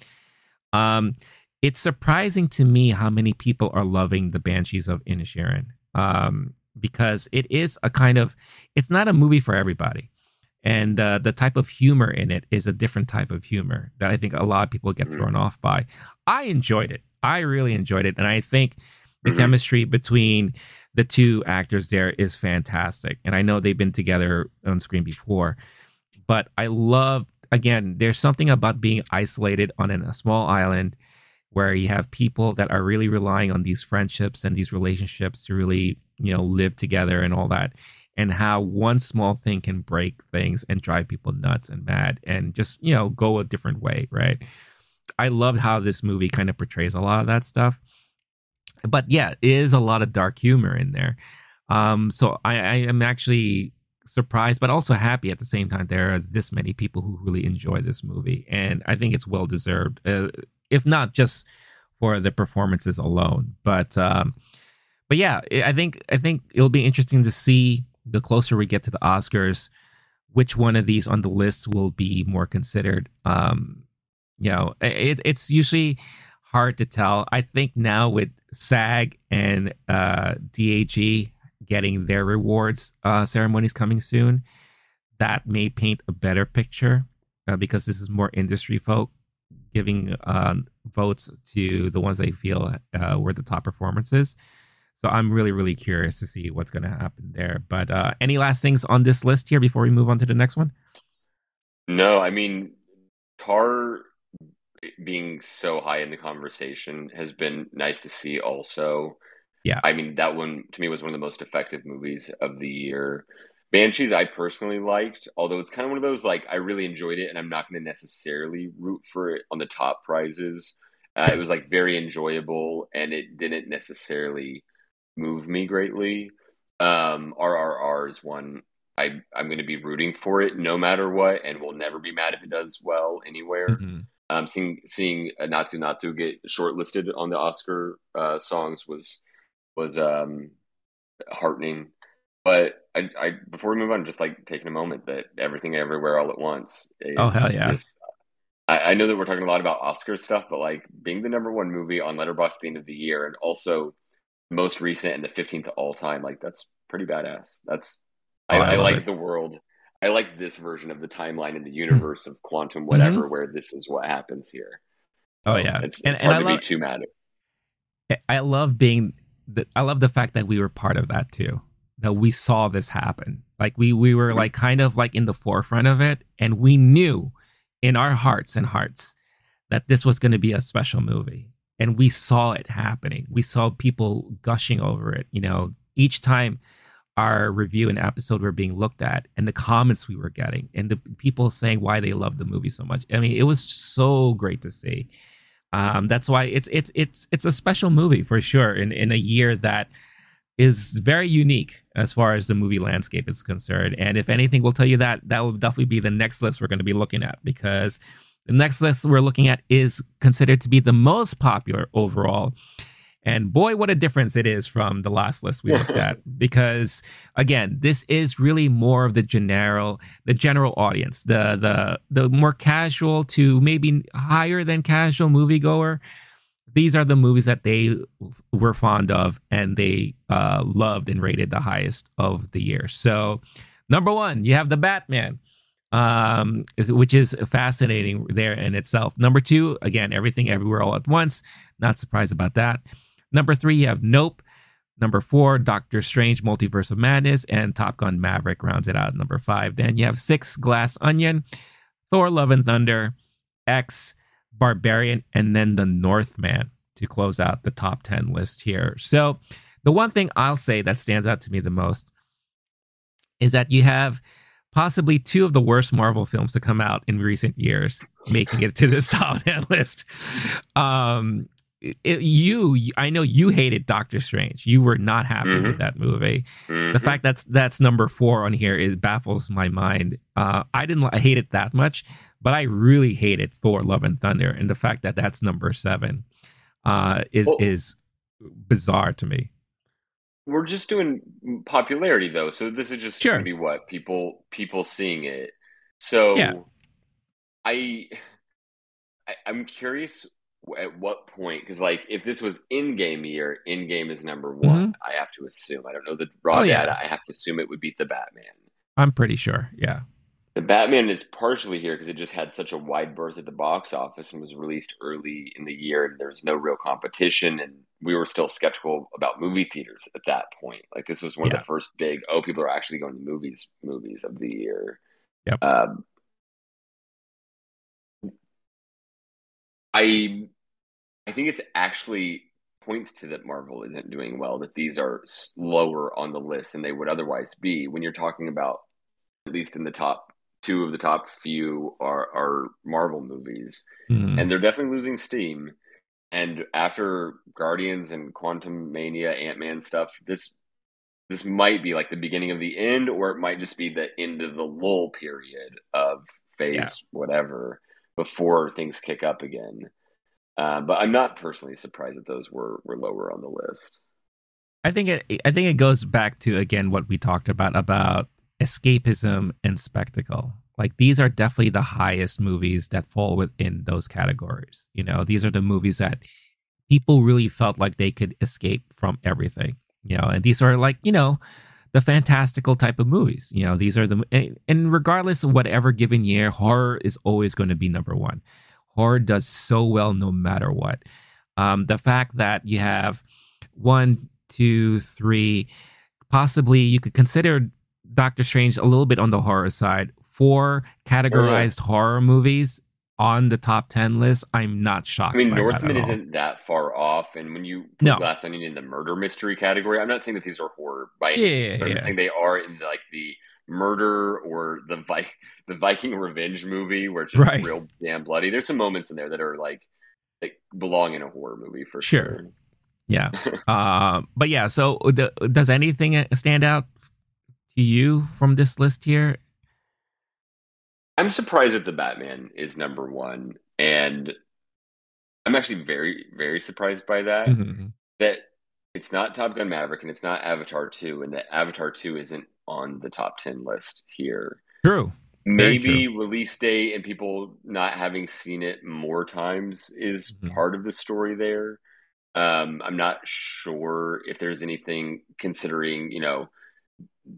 Um, it's surprising to me how many people are loving the Banshees of Inisherin. Um, because it is a kind of it's not a movie for everybody. And uh, the type of humor in it is a different type of humor that I think a lot of people get Mhm. thrown off by. I enjoyed it. I really enjoyed it. And I think the Mhm. chemistry between the two actors there is fantastic. And I know they've been together on screen before, but I love, again, there's something about being isolated on an- a small island where you have people that are really relying on these friendships and these relationships to really, you know, live together and all that. And how one small thing can break things and drive people nuts and mad and just, you know, go a different way, right? I loved how this movie kind of portrays a lot of that stuff. But yeah, it is a lot of dark humor in there. Um, so I, I am actually surprised, but also happy at the same time. There are this many people who really enjoy this movie, and I think it's well deserved. Uh, if not just for the performances alone, but um, but yeah, I think I think it'll be interesting to see the closer we get to the Oscars, which one of these on the list will be more considered. Um, you know, it, it's usually hard to tell. I think now with SAG and uh, DAG getting their rewards uh, ceremonies coming soon, that may paint a better picture uh, because this is more industry folk giving uh, votes to the ones they feel uh, were the top performances. So I'm really, really curious to see what's going to happen there. But uh, any last things on this list here before we move on to the next one? No, I mean, Tar being so high in the conversation has been nice to see also. Yeah. I mean, that one to me was one of the most effective movies of the year. Banshees, I personally liked, although it's kind of one of those like I really enjoyed it, and I'm not going to necessarily root for it on the top prizes. Uh, it was like very enjoyable, and it didn't necessarily move me greatly. Um, RRR is one I I'm going to be rooting for it no matter what, and will never be mad if it does well anywhere. Mhm. Um, seeing seeing Naatu Naatu get shortlisted on the Oscar uh, songs was was um, heartening. But I, I before we move on, just like taking a moment that everything everywhere all at once. oh hell yeah! This, I, I, know that we're talking a lot about Oscar stuff, but like being the number one movie on Letterboxd at the end of the year, and also most recent and the fifteenth all time, like that's pretty badass. That's oh, I, I, like it. the world. I like this version of the timeline in the universe of quantum mm-hmm. whatever, mm-hmm. where this is what happens here. Oh, so oh yeah, it's, it's and, hard and to love, be too mad. I love being. The, I love the fact that we were part of that too that we saw this happen. Like we we were like kind of like in the forefront of it, and we knew in our hearts and hearts that this was going to be a special movie, and we saw it happening. We saw people gushing over it. You know, each time our review and episode were being looked at, and the comments we were getting, and the people saying why they loved the movie so much. I mean, it was so great to see. Um, that's why it's it's it's it's a special movie for sure in in a year that is very unique as far as the movie landscape is concerned. And if anything, we'll tell you that that will definitely be the next list we're going to be looking at because the next list we're looking at is considered to be the most popular overall. And boy, what a difference it is from the last list we looked at. Because again, this is really more of the general, the general audience, the the the more casual to maybe higher than casual moviegoer these are the movies that they were fond of and they uh, loved and rated the highest of the year. So, number one, you have the Batman, um, which is fascinating there in itself. Number two, again, Everything Everywhere All at Once. Not surprised about that. Number three, you have Nope. Number four, Doctor Strange, Multiverse of Madness, and Top Gun Maverick rounds it out. Number five. Then you have six, Glass Onion, Thor, Love and Thunder, X, Barbarian, and then the Northman to close out the top 10 list here. So, the one thing I'll say that stands out to me the most is that you have possibly two of the worst Marvel films to come out in recent years making it to this top 10 list. Um, it, you, I know you hated Doctor Strange. You were not happy mm-hmm. with that movie. Mm-hmm. The fact that's that's number four on here is baffles my mind. Uh, I didn't I hate it that much, but I really hated Thor: Love and Thunder, and the fact that that's number seven uh, is is bizarre to me. We're just doing popularity though, so this is just sure. gonna be what people people seeing it. So, yeah. I, I I'm curious at what point because like if this was in game year in game is number one mm-hmm. i have to assume i don't know the raw oh, yeah. data i have to assume it would beat the batman i'm pretty sure yeah the batman is partially here because it just had such a wide berth at the box office and was released early in the year and there's no real competition and we were still skeptical about movie theaters at that point like this was one yeah. of the first big oh people are actually going to movies movies of the year yep. Um, I I think it's actually points to that Marvel isn't doing well, that these are lower on the list than they would otherwise be. When you're talking about, at least in the top two of the top few are, are Marvel movies, mm-hmm. and they're definitely losing steam. And after Guardians and Quantumania, Ant Man stuff, this this might be like the beginning of the end, or it might just be the end of the lull period of phase yeah. whatever before things kick up again. Uh, but I'm not personally surprised that those were were lower on the list. I think it I think it goes back to again what we talked about about escapism and spectacle. Like these are definitely the highest movies that fall within those categories. You know, these are the movies that people really felt like they could escape from everything. You know, and these are like, you know, the fantastical type of movies. You know, these are the and regardless of whatever given year, horror is always going to be number one horror does so well no matter what. Um, the fact that you have one, two, three, possibly you could consider Doctor Strange a little bit on the horror side. Four categorized oh, yeah. horror movies on the top 10 list, I'm not shocked. I mean, Northman isn't that far off. And when you put no. Glass Onion in the murder mystery category, I'm not saying that these are horror by any yeah, means, but I'm saying they are in like the murder or the Vi- the Viking revenge movie where it's just right. real damn bloody. There's some moments in there that are like they belong in a horror movie for sure. sure. Yeah. uh, but yeah, so the, does anything stand out to you from this list here? I'm surprised that the Batman is number one, and I'm actually very, very surprised by that. Mm-hmm. That it's not Top Gun Maverick and it's not Avatar 2, and that Avatar 2 isn't on the top 10 list here. True. Maybe release date and people not having seen it more times is Mhm. part of the story there. Um, I'm not sure if there's anything considering, you know,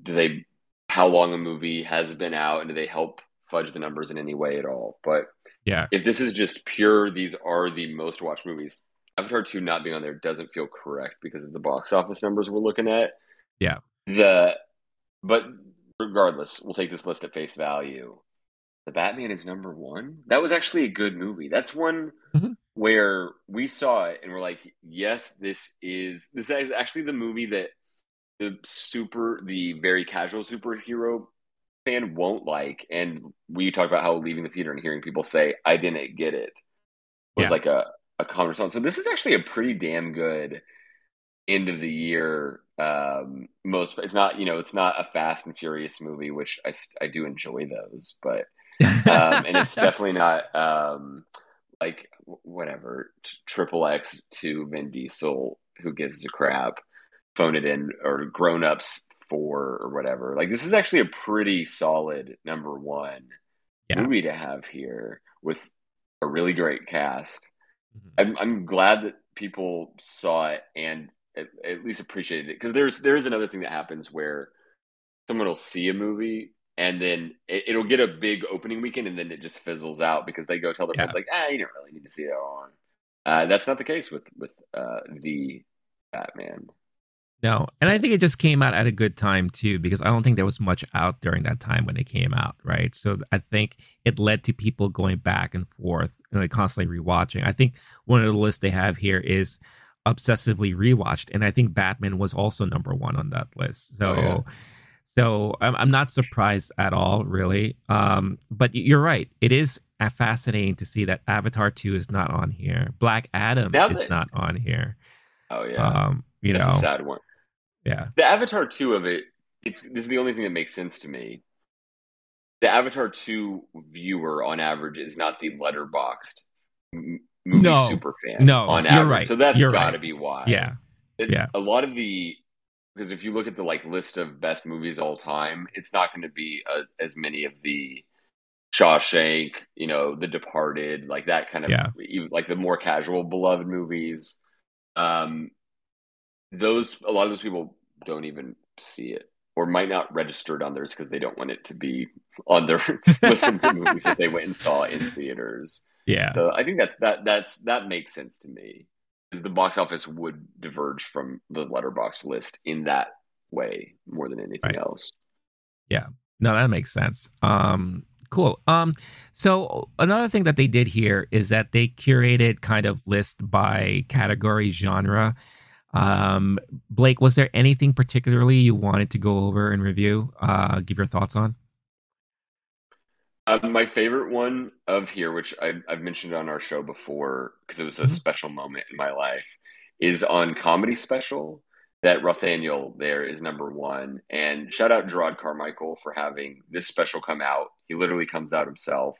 do they how long a movie has been out and do they help fudge the numbers in any way at all? But Yeah. if this is just pure, these are the most watched movies. Avatar 2 not being on there doesn't feel correct because of the box office numbers we're looking at. Yeah. The but regardless, we'll take this list at face value. The Batman is number one. That was actually a good movie. That's one Mhm. where we saw it and we're like, yes, this is this is actually the movie that the super the very casual superhero fan won't like. And we talked about how leaving the theater and hearing people say, I didn't get it was Yeah. like a, a conversation. So this is actually a pretty damn good end of the year. Um, most it's not, you know, it's not a Fast and Furious movie, which I, I do enjoy those, but um, and it's definitely not um, like whatever Triple X to Vin Diesel, who gives a crap, phone it in, or Grown Ups four or whatever. Like this is actually a pretty solid number one Yeah. movie to have here with a really great cast. Mhm. I'm I'm glad that people saw it and at, at least appreciated it because there's there's another thing that happens where someone will see a movie and then it, it'll get a big opening weekend and then it just fizzles out because they go tell their Yeah. friends like ah you don't really need to see that on. Uh, that's not the case with with uh, the Batman. No, and I think it just came out at a good time too, because I don't think there was much out during that time when it came out, right? So I think it led to people going back and forth and like constantly rewatching. I think one of the lists they have here is obsessively rewatched, and I think Batman was also number one on that list. So, Oh, yeah. so I'm, I'm not surprised at all, really. Um, but you're right; it is uh, fascinating to see that Avatar Two is not on here. Black Adam Now is not on here. Oh yeah, Um, you that's know, a sad one. Yeah. The Avatar two of it, it's this is the only thing that makes sense to me. The Avatar two viewer on average is not the Letterboxd movie No. super fan. No, on you're average, right. so that's You're got to right. be why. Yeah. It- Yeah. a lot of the because if you look at the like list of best movies all time, it's not going to be uh as many of the Shawshank, you know, The Departed, like that kind of Yeah. even, like the more casual beloved movies. Um, those a lot of those people don't even see it or might not register it on theirs because they don't want it to be on their list of the movies that they went and saw in theaters. Yeah. So I think that that that's that makes sense to me because the box office would diverge from the Letterboxd list in that way more than anything Right. else. Yeah. No, that makes sense. Um, cool. Um, so another thing that they did here is that they curated kind of list by category genre. Um, Blake, was there anything particularly you wanted to go over and review? Uh, give your thoughts on? Um, my favorite one of here, which I, I've mentioned on our show before because it was a Mhm. special moment in my life, is on Comedy Special. That Rothaniel there is number one. And shout out Gerard Carmichael for having this special come out. He literally comes out himself.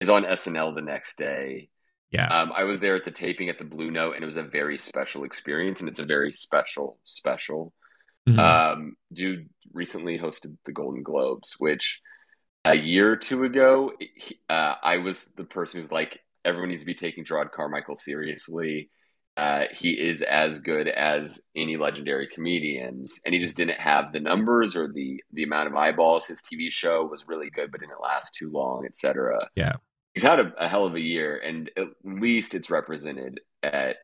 Is on SNL the next day. Yeah. Um, I was there at the taping at the Blue Note, and it was a very special experience, and it's a very special, special. Mhm. Um, dude recently hosted the Golden Globes, which a year or two ago, he- uh, I was the person who's like, everyone needs to be taking Gerard Carmichael seriously. Uh, he is as good as any legendary comedians, and he just didn't have the numbers or the the amount of eyeballs. His TV show was really good, but didn't last too long, etc. Yeah. He's had a, a hell of a year, and at least it's represented at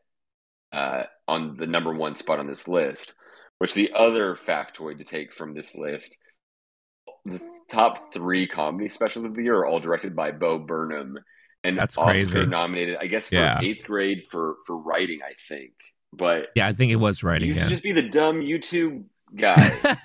uh, on the number one spot on this list. Which the other factoid to take from this list, the top three comedy specials of the year are all directed by Bo Burnham, and That's Oscar crazy. nominated, I guess, for Yeah. eighth grade for for writing, I think. But yeah, I think it was he writing. used Yeah. to just be the dumb YouTube guy,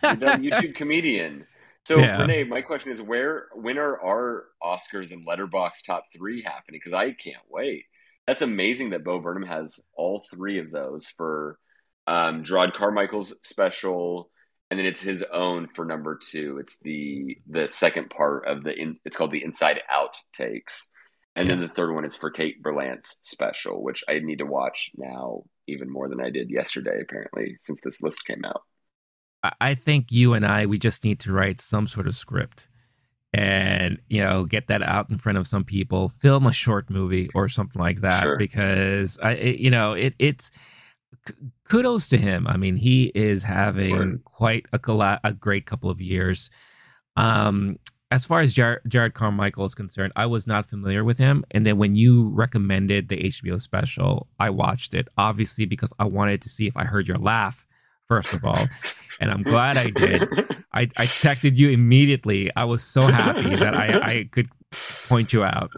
the dumb YouTube comedian. So Yeah. Renee, my question is, where when are our Oscars and Letterboxd top three happening? Because I can't wait. That's amazing that Bo Burnham has all three of those for um, Gerard Carmichael's special, and then it's his own for number two. It's the the second part of the in, it's called the Inside Out takes, and then the third one is for Kate Berlant's special, which I need to watch now even more than I did yesterday. Apparently, since this list came out. I think you and I, we just need to write some sort of script and you know get that out in front of some people film a short movie or something like that sure. because i it, you know it it's kudos to him i mean he is having sure. quite a, a great couple of years um as far as Jared, Jerrod Carmichael is concerned, I was not familiar with him. And then when you recommended the HBO special, I watched it, obviously, because I wanted to see if I heard your laugh, first of all. and I'm glad I did. I, I texted you immediately. I was so happy that I, I could point you out.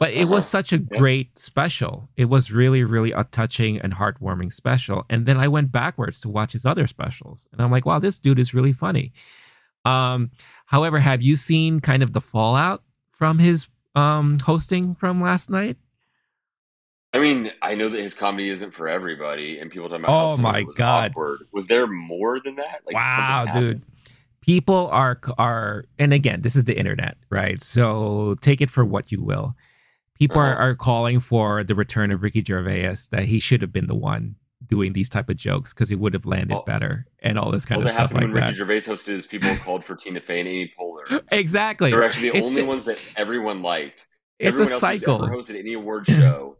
But it was such a great special. It was really, really a touching and heartwarming special. And then I went backwards to watch his other specials. And I'm like, wow, this dude is really funny. Um, however, have you seen kind of the fallout from his um, hosting from last night? I mean, I know that his comedy isn't for everybody, and people talking about. Oh my was god! Awkward. Was there more than that? Like, wow, dude. People are are, and again, this is the internet, right? So take it for what you will. People uh-huh. are, are calling for the return of Ricky Gervais. That he should have been the one doing these type of jokes because he would have landed well, better and all this kind well, of stuff like when that. Ricky Gervais hosted is people called for Tina Fey and Amy Poehler. exactly. They're actually the it's only ones that everyone liked. It's everyone a cycle. hosted any award show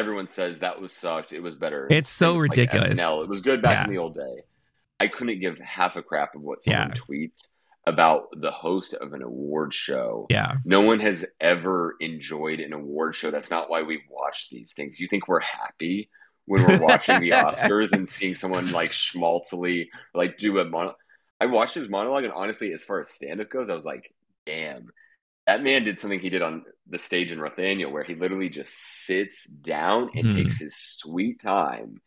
everyone says that was sucked. It was better. It's so like ridiculous. SNL. It was good back yeah. in the old day. I couldn't give half a crap of what someone yeah. tweets about the host of an award show. Yeah. No one has ever enjoyed an award show. That's not why we watch these things. You think we're happy when we're watching the Oscars and seeing someone like schmaltzily like do a monologue. I watched his monologue and honestly, as far as stand up goes, I was like, damn, that man did something he did on the stage in Rothania where he literally just sits down and mm. takes his sweet time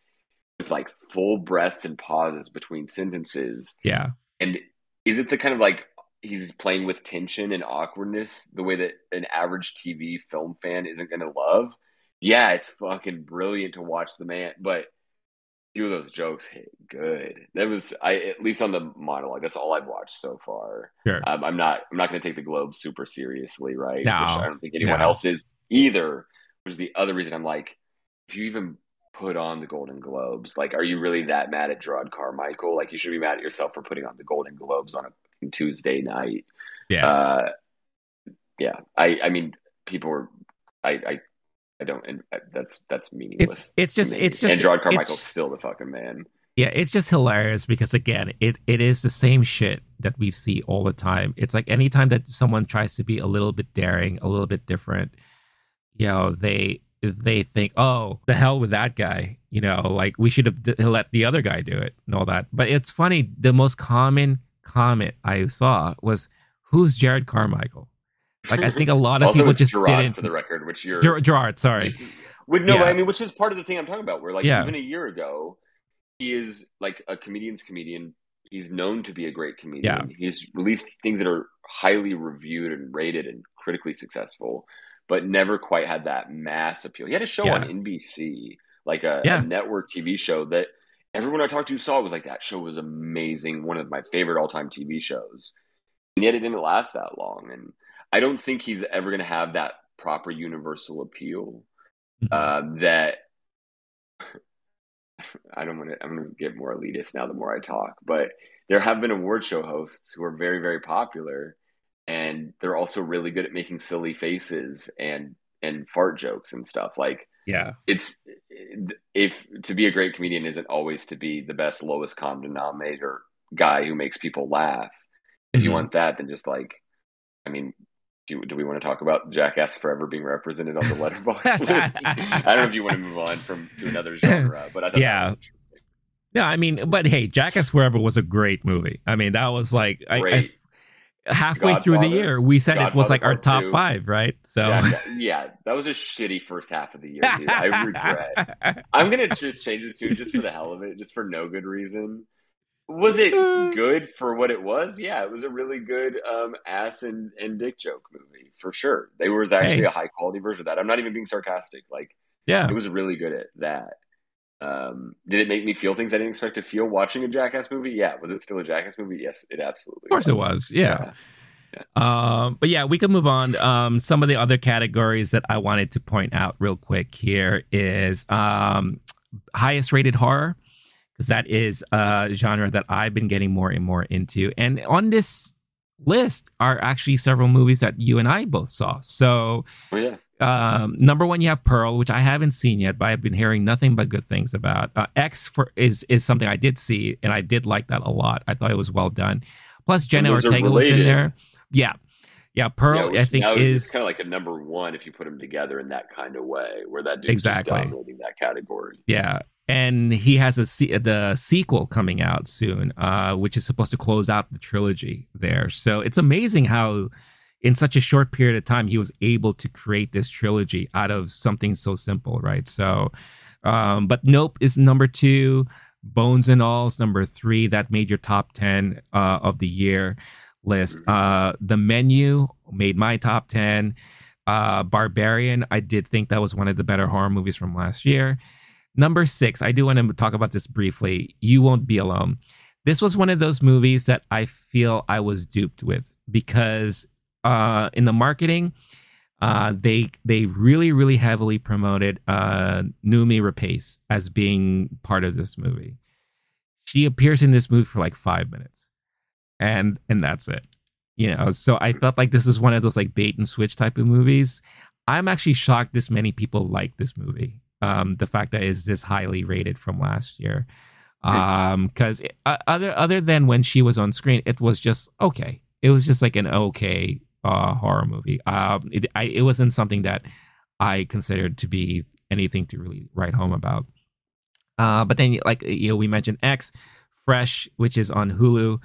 with like full breaths and pauses between sentences. Yeah. And is it the kind of like he's playing with tension and awkwardness the way that an average TV film fan isn't going to love? Yeah, it's fucking brilliant to watch the man, but few of those jokes hit good. That was I at least on the monologue. That's all I've watched so far. Sure. Um, I'm not I'm not going to take the Globe super seriously, right? No, Which I don't think anyone no. else is either. Which is the other reason I'm like, if you even put on the Golden Globes, like, are you really that mad at Jerrod Carmichael? Like, you should be mad at yourself for putting on the Golden Globes on a Tuesday night. Yeah. Uh, yeah. I I mean, people were. I, I I don't. And uh, that's that's meaningless. It's, it's just it's just and Jerrod Carmichael's still the fucking man. Yeah, it's just hilarious because again, it it is the same shit that we see all the time. It's like anytime that someone tries to be a little bit daring, a little bit different, you know, they they think, oh, the hell with that guy. You know, like we should have d- let the other guy do it and all that. But it's funny. The most common comment I saw was, "Who's Jared Carmichael?" Like I think a lot of people just Jerrod, didn't. For the record, which you're Ger- Jerrod, sorry. Just, no, yeah. I mean, which is part of the thing I'm talking about. Where like yeah. even a year ago, he is like a comedian's comedian. He's known to be a great comedian. Yeah. He's released things that are highly reviewed and rated and critically successful, but never quite had that mass appeal. He had a show on NBC, like a, a network TV show that everyone I talked to saw was like that show was amazing, one of my favorite all time TV shows, and yet it didn't last that long. And I don't think he's ever going to have that proper universal appeal mm-hmm. uh, that I don't want to. I'm going to get more elitist now. The more I talk, but there have been award show hosts who are very, very popular, and they're also really good at making silly faces and and fart jokes and stuff. Like, yeah, it's if to be a great comedian isn't always to be the best lowest common denominator guy who makes people laugh. If mm-hmm. you want that, then just like, I mean, do, do we want to talk about Jackass Forever being represented on the Letterboxd list? I don't know if you want to move on from to another genre, but I thought yeah. Yeah, I mean, but hey, Jackass Forever was a great movie. I mean, that was like I, I, halfway Godfather, through the year we said Godfather it was like our top two. five, right? So yeah, yeah, that was a shitty first half of the year. Dude. I regret. I'm gonna just change it to just for the hell of it, just for no good reason. Was it good for what it was? Yeah, it was a really good um, ass and, and dick joke movie for sure. They was actually hey. a high quality version of that. I'm not even being sarcastic. Like, yeah, it was really good at that. Um, did it make me feel things I didn't expect to feel watching a Jackass movie? Yeah. Was it still a Jackass movie? Yes, it absolutely. Of course, was. it was. Yeah. yeah. yeah. Um, but yeah, we can move on. Um, some of the other categories that I wanted to point out real quick here is um, highest rated horror because that is a genre that I've been getting more and more into. And on this list are actually several movies that you and I both saw. So, Oh yeah. um, number one, you have Pearl, which I haven't seen yet, but I've been hearing nothing but good things about. Uh, X for is is something I did see, and I did like that a lot. I thought it was well done. Plus, Jenna Ortega was in there. Yeah, yeah. Pearl, Yeah, I think is kind of like a number one if you put them together in that kind of way, where that dude's Exactly. just dominating that category. Yeah. And he has a se- the sequel coming out soon, uh, which is supposed to close out the trilogy there. So it's amazing how, in such a short period of time, he was able to create this trilogy out of something so simple, right? So, um, but Nope is number two, Bones and All is number three. That made your top 10 uh, of the year list. Uh, the Menu made my top 10. Uh, Barbarian, I did think that was one of the better horror movies from last year. Number six, I do want to talk about this briefly. You Won't Be Alone. This was one of those movies that I feel I was duped with because uh, in the marketing, uh, they they really really heavily promoted uh, Noomi Rapace as being part of this movie. She appears in this movie for like five minutes, and and that's it. You know, so I felt like this was one of those like bait and switch type of movies. I'm actually shocked this many people like this movie. Um, the fact that it's this highly rated from last year, um, because uh, other other than when she was on screen, it was just okay. It was just like an okay uh, horror movie. Um, it I, it wasn't something that I considered to be anything to really write home about. Uh, but then, like you know, we mentioned X, Fresh, which is on Hulu.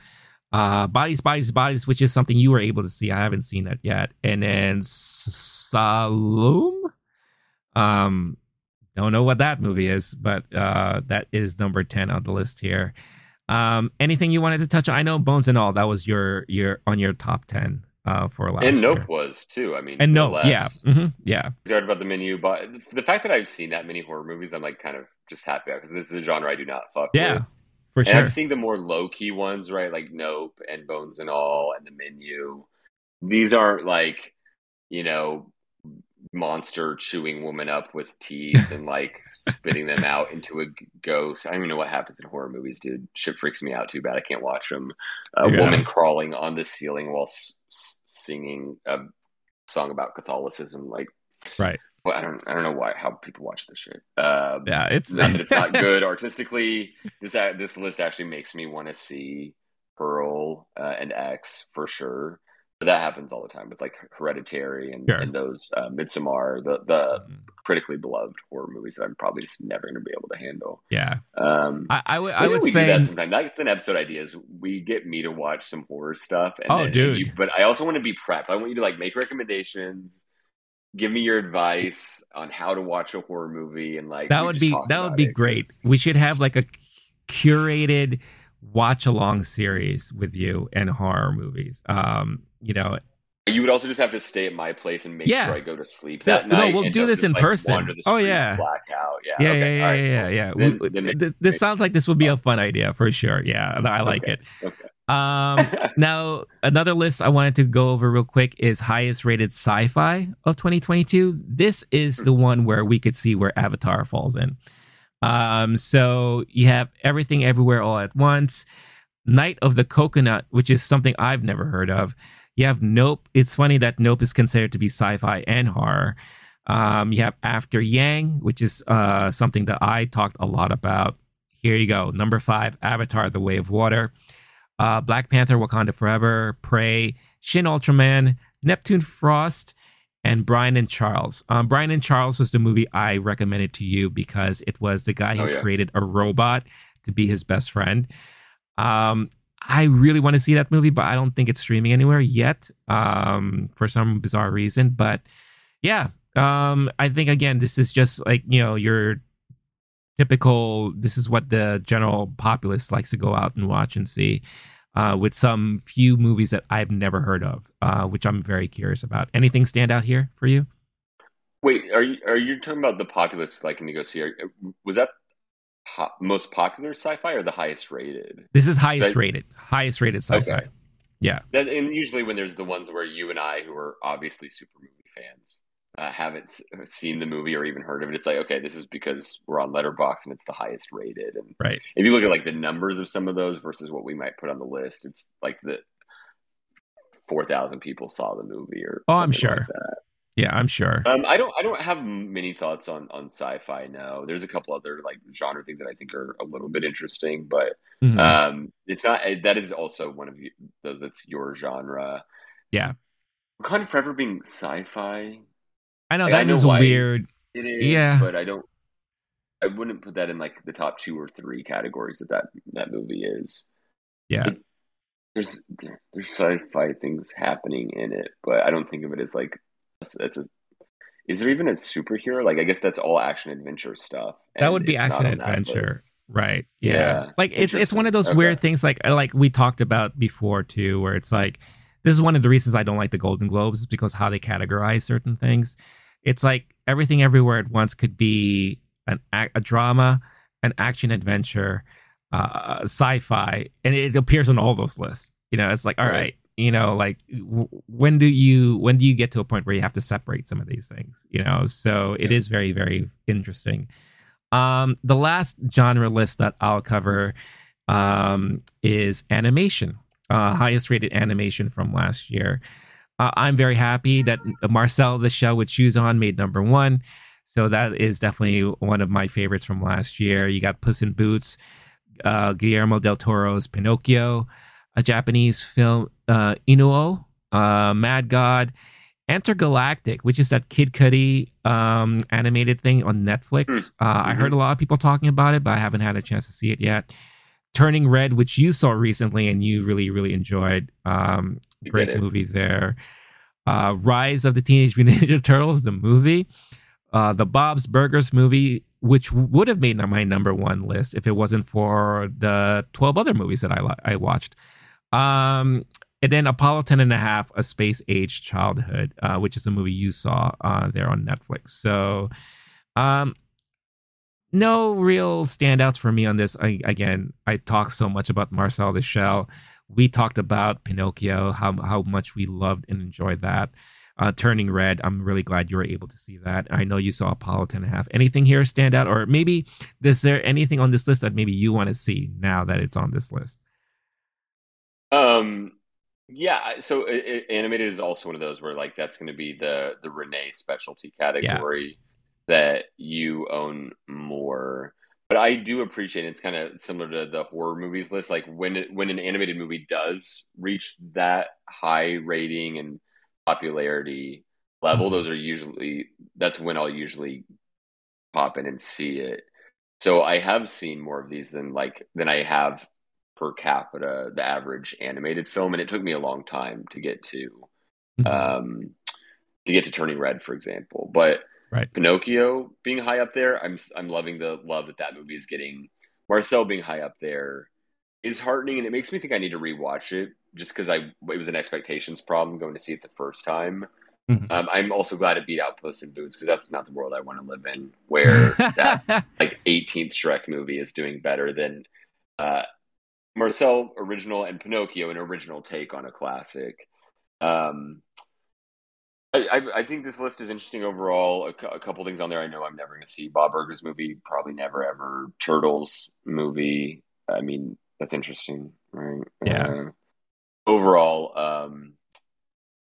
Uh, Bodies, Bodies, Bodies, which is something you were able to see. I haven't seen that yet. And then Saloum. Um, don't know what that movie is, but uh, that is number ten on the list here. Um, anything you wanted to touch on? I know Bones and All. That was your your on your top ten uh, for last and Nope year. was too. I mean, And no no, less. yeah, mhm, yeah, We talked about the menu, but the fact that I've seen that many horror movies, I'm like kind of just happy because this is a genre I do not fuck yeah, with. for And sure. I'm seeing the more low key ones, right? Like Nope and Bones and All and the menu. These aren't like, you know, monster chewing woman up with teeth and like spitting them out into a ghost. I don't even know what happens in horror movies, dude. Shit freaks me out too bad. I can't watch them. A Yeah. woman crawling on the ceiling while s- singing a song about Catholicism. Like, Right. well, I don't, I don't know why how people watch this shit. Um, Yeah, it's not that it's not good artistically. This this list actually makes me want to see Pearl uh, and X for sure. That happens all the time with like Hereditary and, Sure. and those uh, Midsommar, the the Mhm. critically beloved horror movies that I'm probably just never going to be able to handle. yeah. Um, I, I would I would we say do that sometime. That's an episode idea. Is we get me to watch some horror stuff. And Oh, then- dude. you- but I also want to be prepped. I want you to like make recommendations. Give me your advice on how to watch a horror movie, and like that would be that would be great. We should have like a curated watch along series with you and horror movies. Um, you know, You would also just have to stay at my place and make Yeah. sure I go to sleep No, that no, night. we'll do this in like, person. Oh, yeah. black out. Yeah, yeah, okay, yeah, yeah, right, yeah, yeah. Then- We- then make- this, this sounds like this would be a fun idea for sure. Yeah, I like Okay, it. okay. Um, now another list I wanted to go over real quick is highest rated sci-fi of 2022. This is the one where we could see where Avatar falls in. Um, so you have everything everywhere all at once. Night of the Coconut, which is something I've never heard of. You have Nope. It's funny that Nope is considered to be sci-fi and horror. Um, you have After Yang, which is uh, something that I talked a lot about. Here you go. Number five, Avatar: The Way of Water uh, Black Panther, Wakanda Forever, Prey, Shin Ultraman, Neptune Frost, and Brian and Charles. Um, Brian and Charles was the movie I recommended to you because it was the guy who Oh, yeah. created a robot to be his best friend. Um, I really want to see that movie, but I don't think it's streaming anywhere yet um, for some bizarre reason. But yeah, um, I think again, this is just like you know your typical. This is what the general populace likes to go out and watch and see. Uh, with some few movies that I've never heard of, uh, which I'm very curious about. Anything stand out here for you? Wait, are you are you talking about the populace liking to go see? Are, was that ho- most popular sci-fi or the highest rated? This is highest rated, highest rated sci-fi. Okay. Yeah, That, and usually when there's the ones where you and I, who are obviously super movie fans, uh, haven't seen the movie or even heard of it, it's like okay, this is because we're on Letterboxd and it's the highest rated. And right, if you look at like the numbers of some of those versus what we might put on the list, it's like the four thousand people saw the movie or oh, I'm sure. Like yeah, I'm sure. Um, I don't. I don't have many thoughts on on sci-fi. now. there's a couple other like genre things that I think are a little bit interesting, but mm-hmm. um, it's not. That is also one of those that's your genre. Yeah, kind of forever being sci-fi. I know like, that I know is weird. It is, yeah, but I don't. I wouldn't put that in like the top two or three categories that that, that movie is. Yeah, it, there's there's sci-fi things happening in it, but I don't think of it as like it's a is there even a superhero? Like, I guess that's all action adventure stuff. That would be action adventure, right? Yeah. yeah. Like it's it's one of those okay. weird things. Like like we talked about before too, where it's like this is one of the reasons I don't like the Golden Globes because how they categorize certain things. It's like everything everywhere at once could be an a drama, an action adventure, uh, sci-fi, and it appears on all those lists. You know, it's like all right, right you know like when do you when do you get to a point where you have to separate some of these things you know? So it yeah. is very very interesting. Um the last genre list that i'll cover um is animation uh highest rated animation from last year. Uh, i'm very happy that marcel the shell with shoes on made number one. So that is definitely one of my favorites from last year. You got puss in boots uh guillermo del toro's pinocchio a Japanese film, uh, Inu-Oh, uh, Mad God, Intergalactic, which is that Kid Cudi um, animated thing on Netflix. Mm-hmm. Uh, I heard a lot of people talking about it, but I haven't had a chance to see it yet. Turning Red, which you saw recently and you really, really enjoyed. Um, great movie there. Uh, Rise of the Teenage Mutant Ninja Turtles, the movie. Uh, the Bob's Burgers movie, which would have made my number one list if it wasn't for the 12 other movies that I, I watched. Um, and then Apollo 10 and a half, A Space Age Childhood, uh, which is a movie you saw uh, there on Netflix. So, um, no real standouts for me on this. I, again, I talk so much about Marcel Shell. We talked about Pinocchio, how, how much we loved and enjoyed that. Uh, Turning Red, I'm really glad you were able to see that. I know you saw Apollo 10 and a half. Anything here stand out? Or maybe is there anything on this list that maybe you want to see now that it's on this list? Um, yeah. So it, it, animated is also one of those where like that's going to be the the Renee specialty category yeah. that you own more. But I do appreciate it. it's kind of similar to the horror movies list. Like when it, when an animated movie does reach that high rating and popularity level, mm-hmm. those are usually that's when I'll usually pop in and see it. So I have seen more of these than like than I have per capita the average animated film, and it took me a long time to get to mm-hmm. um, to get to Turning Red, for example. But right. Pinocchio being high up there, I'm I'm loving the love that that movie is getting. Marcel being high up there is heartening, and it makes me think I need to rewatch it just because I it was an expectations problem going to see it the first time. Mm-hmm. Um, I'm also glad it beat out Puss in Boots because that's not the world I want to live in, where that like 18th Shrek movie is doing better than uh, Marcel original and Pinocchio an original take on a classic. Um, I, I, I think this list is interesting overall. A, a couple things on there I know I'm never going to see. Bob Burgers movie, probably never ever. Turtles movie. I mean, that's interesting, right? Yeah. Uh, overall, um,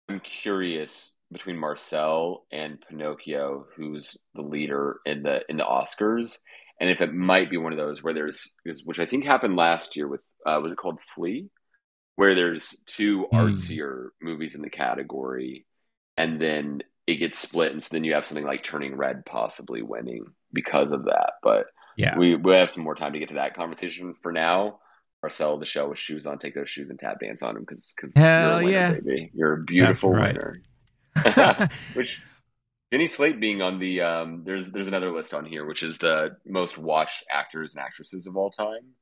I'm curious between Marcel and Pinocchio, who's the leader in the in the Oscars, and if it might be one of those where there's which I think happened last year with uh, was it called Flee, where there's two mm. artsier movies in the category, and then it gets split, and so then you have something like Turning Red possibly winning because of that. But yeah, we we have some more time to get to that conversation. For now, Marcel the shell with shoes on, take those shoes and tap dance on them because because hell you're winner, yeah, baby, you're a beautiful right. winner. which Jenny Slate being on the um, there's there's another list on here which is the most watched actors and actresses of all time,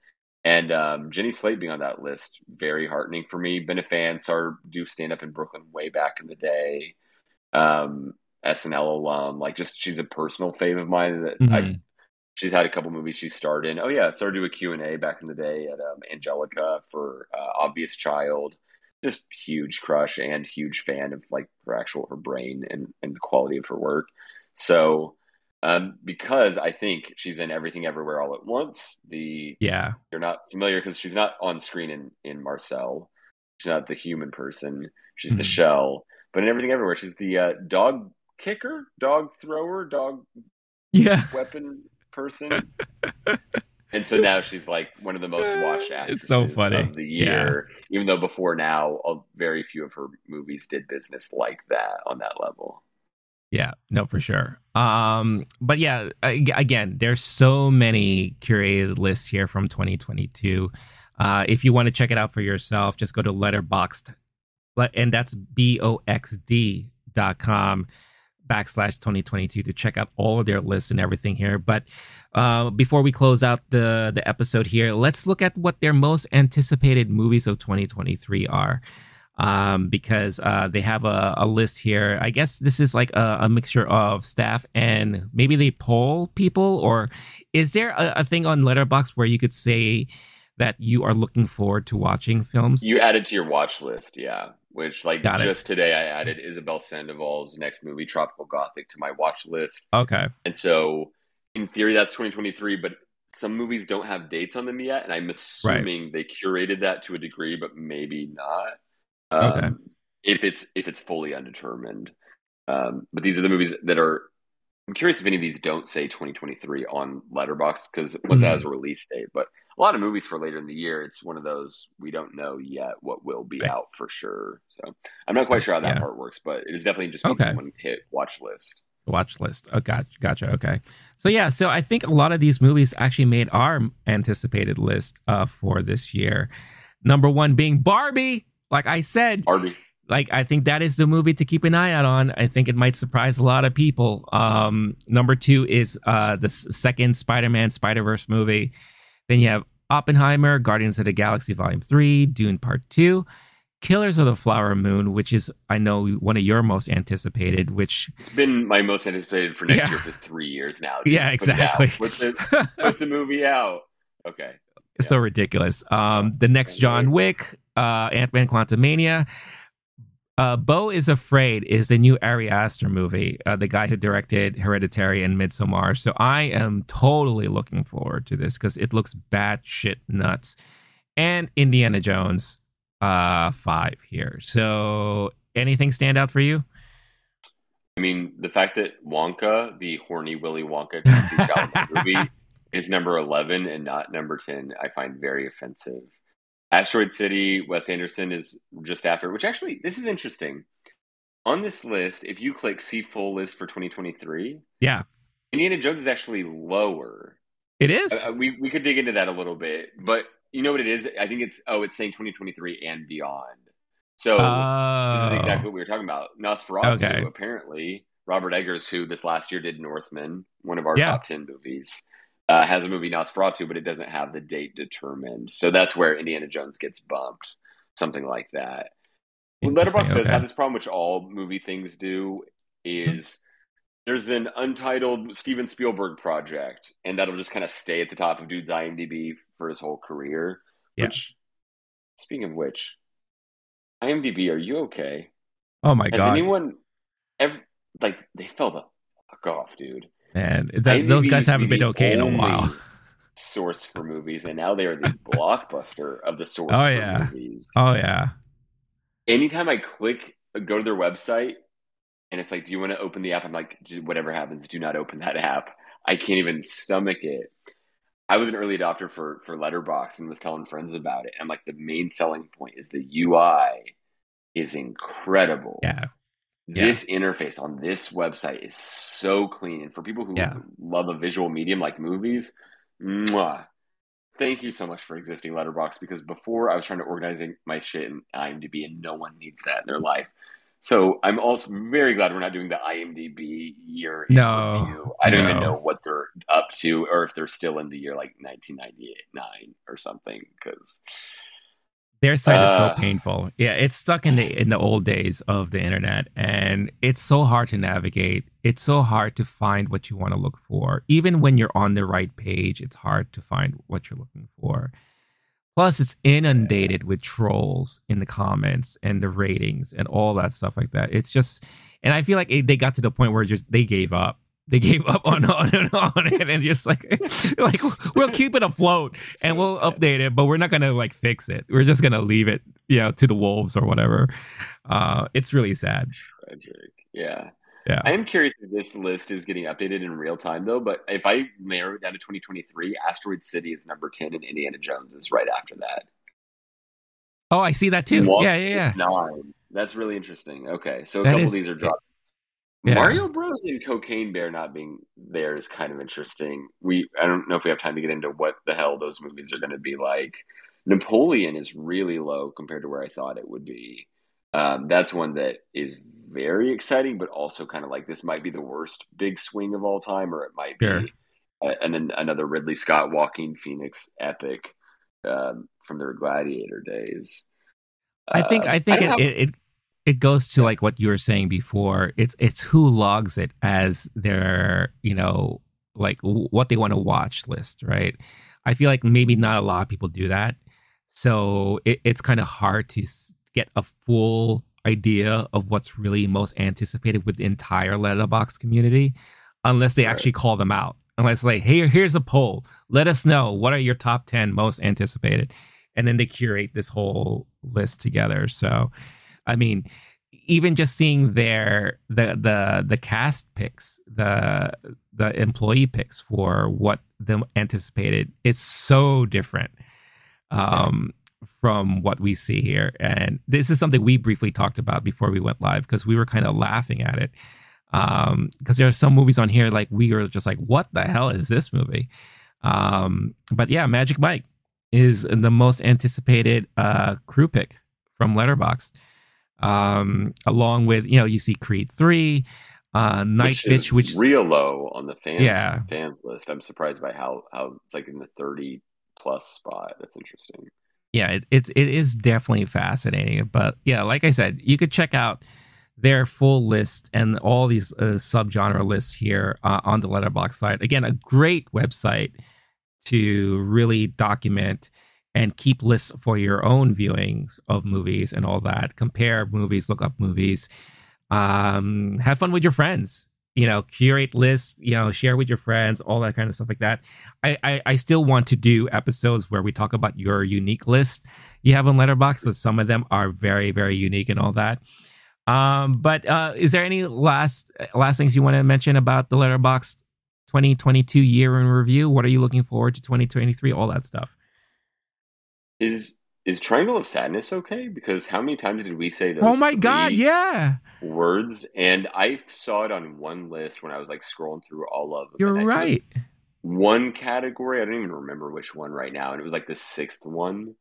and um, Jenny Slate being on that list very heartening for me. Been a fan, saw her do stand up in Brooklyn way back in the day. Um, SNL alum, like just she's a personal fave of mine that mm-hmm. I. She's had a couple movies she starred in. Oh yeah, started do a Q and A back in the day at um, Angelika for uh, Obvious Child. just huge crush and huge fan of like her actual her brain and and the quality of her work. So um, because I think she's in Everything Everywhere All at Once. The yeah, you're not familiar because she's not on screen in in Marcel. She's not the human person. She's mm-hmm. the shell. But in Everything Everywhere, she's the uh, dog kicker, dog thrower, dog yeah weapon person. and so now she's like one of the most watched actresses it's so funny. of the year. Yeah. Even though before now, very few of her movies did business like that on that level. Yeah, no, for sure. Um, but yeah, again, there's so many curated lists here from 2022. Uh, if you want to check it out for yourself, just go to Letterboxd, and that's b o x d dot com backslash 2022 to check out all of their lists and everything here. But uh, before we close out the the episode here, let's look at what their most anticipated movies of 2023 are um, because uh, they have a, a, list here. I guess this is like a, a, mixture of staff and maybe they poll people, or is there a, a, thing on Letterboxd where you could say that you are looking forward to watching films? You added to your watch list, yeah. Which, like, Got just it. today, I added Isabel Sandoval's next movie, Tropical Gothic, to my watch list. Okay. And so, in theory, that's 2023, but some movies don't have dates on them yet, and I'm assuming right. they curated that to a degree, but maybe not. Um, okay. If it's if it's fully undetermined, um, but these are the movies that are. I'm curious if any of these don't say 2023 on Letterboxd because once mm. that has a release date. But a lot of movies for later in the year, it's one of those we don't know yet what will be right. out for sure. So I'm not quite sure how that yeah. part works, but it is definitely just okay. someone hit watch list watch list. Oh, gotcha, gotcha. Okay. So yeah, so I think a lot of these movies actually made our anticipated list uh, for this year. Number one being Barbie like I said. Like I think that is the movie to keep an eye out on. I think it might surprise a lot of people. Um, number two is uh, the second Spider-Man Spider-Verse movie. Then you have Oppenheimer, Guardians of the Galaxy Volume Three, Dune Part Two, Killers of the Flower Moon, which is I know one of your most anticipated. Which it's been my most anticipated for next yeah. year for three years now. Yeah, exactly. Put, the, put the movie out. Okay. Yeah. So ridiculous. Um, the next John Wick, uh, Ant Man Quantumania. Uh, Beau is Afraid is the new Ari Aster movie, uh, the guy who directed Hereditary and Midsommar. So I am totally looking forward to this because it looks batshit nuts. And Indiana Jones uh, 5 here. So anything stand out for you? I mean, the fact that Wonka, the horny Willy Wonka movie, is number 11 and not number 10, I find very offensive. Asteroid City, Wes Anderson is just after, which actually, this is interesting. On this list, if you click see full list for 2023, yeah, Indiana Jones is actually lower. It is. Uh, we we could dig into that a little bit, but you know what it is? I think it's oh, it's saying 2023 and beyond. So oh. this is exactly what we were talking about. Nosferatu, okay. apparently, Robert Eggers, who this last year did Northman, one of our yeah. top 10 movies uh, has a movie Nosferatu, but it doesn't have the date determined. So that's where Indiana Jones gets bumped, something like that. Letterboxd okay. does have this problem, which all movie things do, is there's an untitled Steven Spielberg project, and that'll just kind of stay at the top of dude's IMDb for his whole career. Yeah. Which, speaking of which, IMDb, are you okay? Oh my Has god! Has anyone ever like they fell the fuck off, dude? Man, that, those guys haven't been okay in a while. source for movies, and now they are the blockbuster of the source. Oh yeah. Movies. Oh yeah. Anytime I click, uh, go to their website, and it's like, "Do you want to open the app?" I'm like, "Whatever happens, do not open that app." I can't even stomach it. I was an early adopter for for Letterboxd and was telling friends about it. And I'm like, the main selling point is the UI is incredible. Yeah yeah. this interface on this website is so clean. And for people who yeah. love a visual medium like movies, mwah, thank you so much for existing Letterboxd because before I was trying to organize my shit in IMDb and no one needs that in their life. So I'm also very glad we're not doing the IMDb year. No, review. I don't no. even know what they're up to, or if they're still in the year like 1999 or something. Because their site uh, is so uh. painful. Yeah, it's stuck in the in the old days of the internet, and it's so hard to navigate. It's so hard to find what you want to look for. Even when you're on the right page, it's hard to find what you're looking for. Plus, it's inundated with trolls in the comments and the ratings and all that stuff like that. It's just, and I feel like it, they got to the point where just they gave up. They gave up on on and on it, and just like, like we'll keep it afloat and we'll update it, but we're not gonna like fix it. We're just gonna leave it, you know, to the wolves or whatever. Uh, it's really sad. Tragic. Yeah. Yeah. I am curious if this list is getting updated in real time though. But if I narrow it down to 2023, Asteroid City is number 10, and Indiana Jones is right after that. Oh, I see that too. Walk yeah, yeah, yeah. Nine. That's really interesting. Okay, so a That couple is- of these are dropped. Yeah. Mario Bros and Cocaine Bear not being there is kind of interesting. We I don't know if we have time to get into what the hell those movies are going to be like. Napoleon is really low compared to where I thought it would be. Um, that's one that is very exciting, but also kind of like this might be the worst big swing of all time, or it might Sure. be uh, and then another Ridley Scott Joaquin Phoenix epic um, from their Gladiator days. I think Uh, I think it, have- it it it goes to like what you were saying before. It's it's who logs it as their you know like w- what they want to watch list, right? I feel like maybe not a lot of people do that, so it, it's kind of hard to s- get a full idea of what's really most anticipated with the entire Letterboxd community, unless they Right. actually call them out. Unless like, hey, here's a poll. Let us know what are your top ten most anticipated, and then they curate this whole list together. So, I mean, even just seeing their the the the cast picks, the the employee picks for what them anticipated, it's so different um, from what we see here. And this is something we briefly talked about before we went live because we were kind of laughing at it. Um, because there are some movies on here like we were just like, what the hell is this movie? Um, but yeah, Magic Mike is the most anticipated uh crew pick from Letterboxd. Um, along with you know, you see Creed three, uh, Night which is Bitch, which real low on the fans Yeah. fans list. I'm surprised by how how it's like in the 30 plus spot. That's interesting. yeah, it, it's it is definitely fascinating. But yeah, like I said, you could check out their full list and all these uh, subgenre lists here uh, on the Letterboxd site. Again, a great website to really document and keep lists for your own viewings of movies and all that. Compare movies, look up movies, um, have fun with your friends. You know, curate lists. You know, share with your friends, all that kind of stuff like that. I, I I still want to do episodes where we talk about your unique list you have on Letterboxd. So some of them are very very unique and all that. Um, but uh, is there any last last things you want to mention about the Letterboxd 2022 year in review? What are you looking forward to 2023? All that stuff. Is is Triangle of Sadness okay? Because how many times did we say those? oh my God! Yeah, words. And I saw it on one list when I was like scrolling through all of them. you're and I- it was right. One category, I don't even remember which one right now, and it was like the sixth one.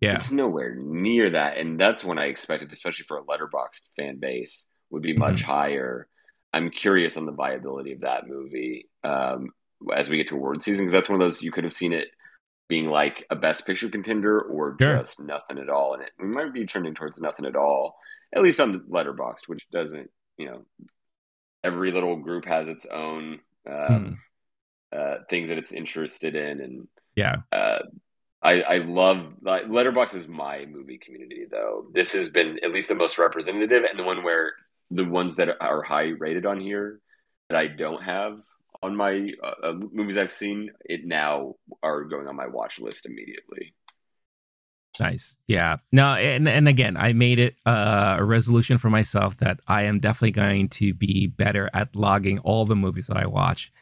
Yeah, It's nowhere near that, and that's when I expected, especially for a Letterboxd fan base, would be much Mm-hmm. higher. I'm curious on the viability of that movie um, as we get to award season, because that's one of those you could have seen it being like a best picture contender or Sure. just nothing at all, and it we might be trending towards nothing at all, at least on the Letterboxd, which doesn't, you know, every little group has its own um, uh, things that it's interested in, and yeah, uh, I, I love like, Letterboxd is my movie community though. This has been at least the most representative and the one where the ones that are high rated on here that I don't have on my uh, uh, movies I've seen it now are going on my watch list immediately. nice. Yeah, no, and and again, I made it uh, a resolution for myself that I am definitely going to be better at logging all the movies that I watch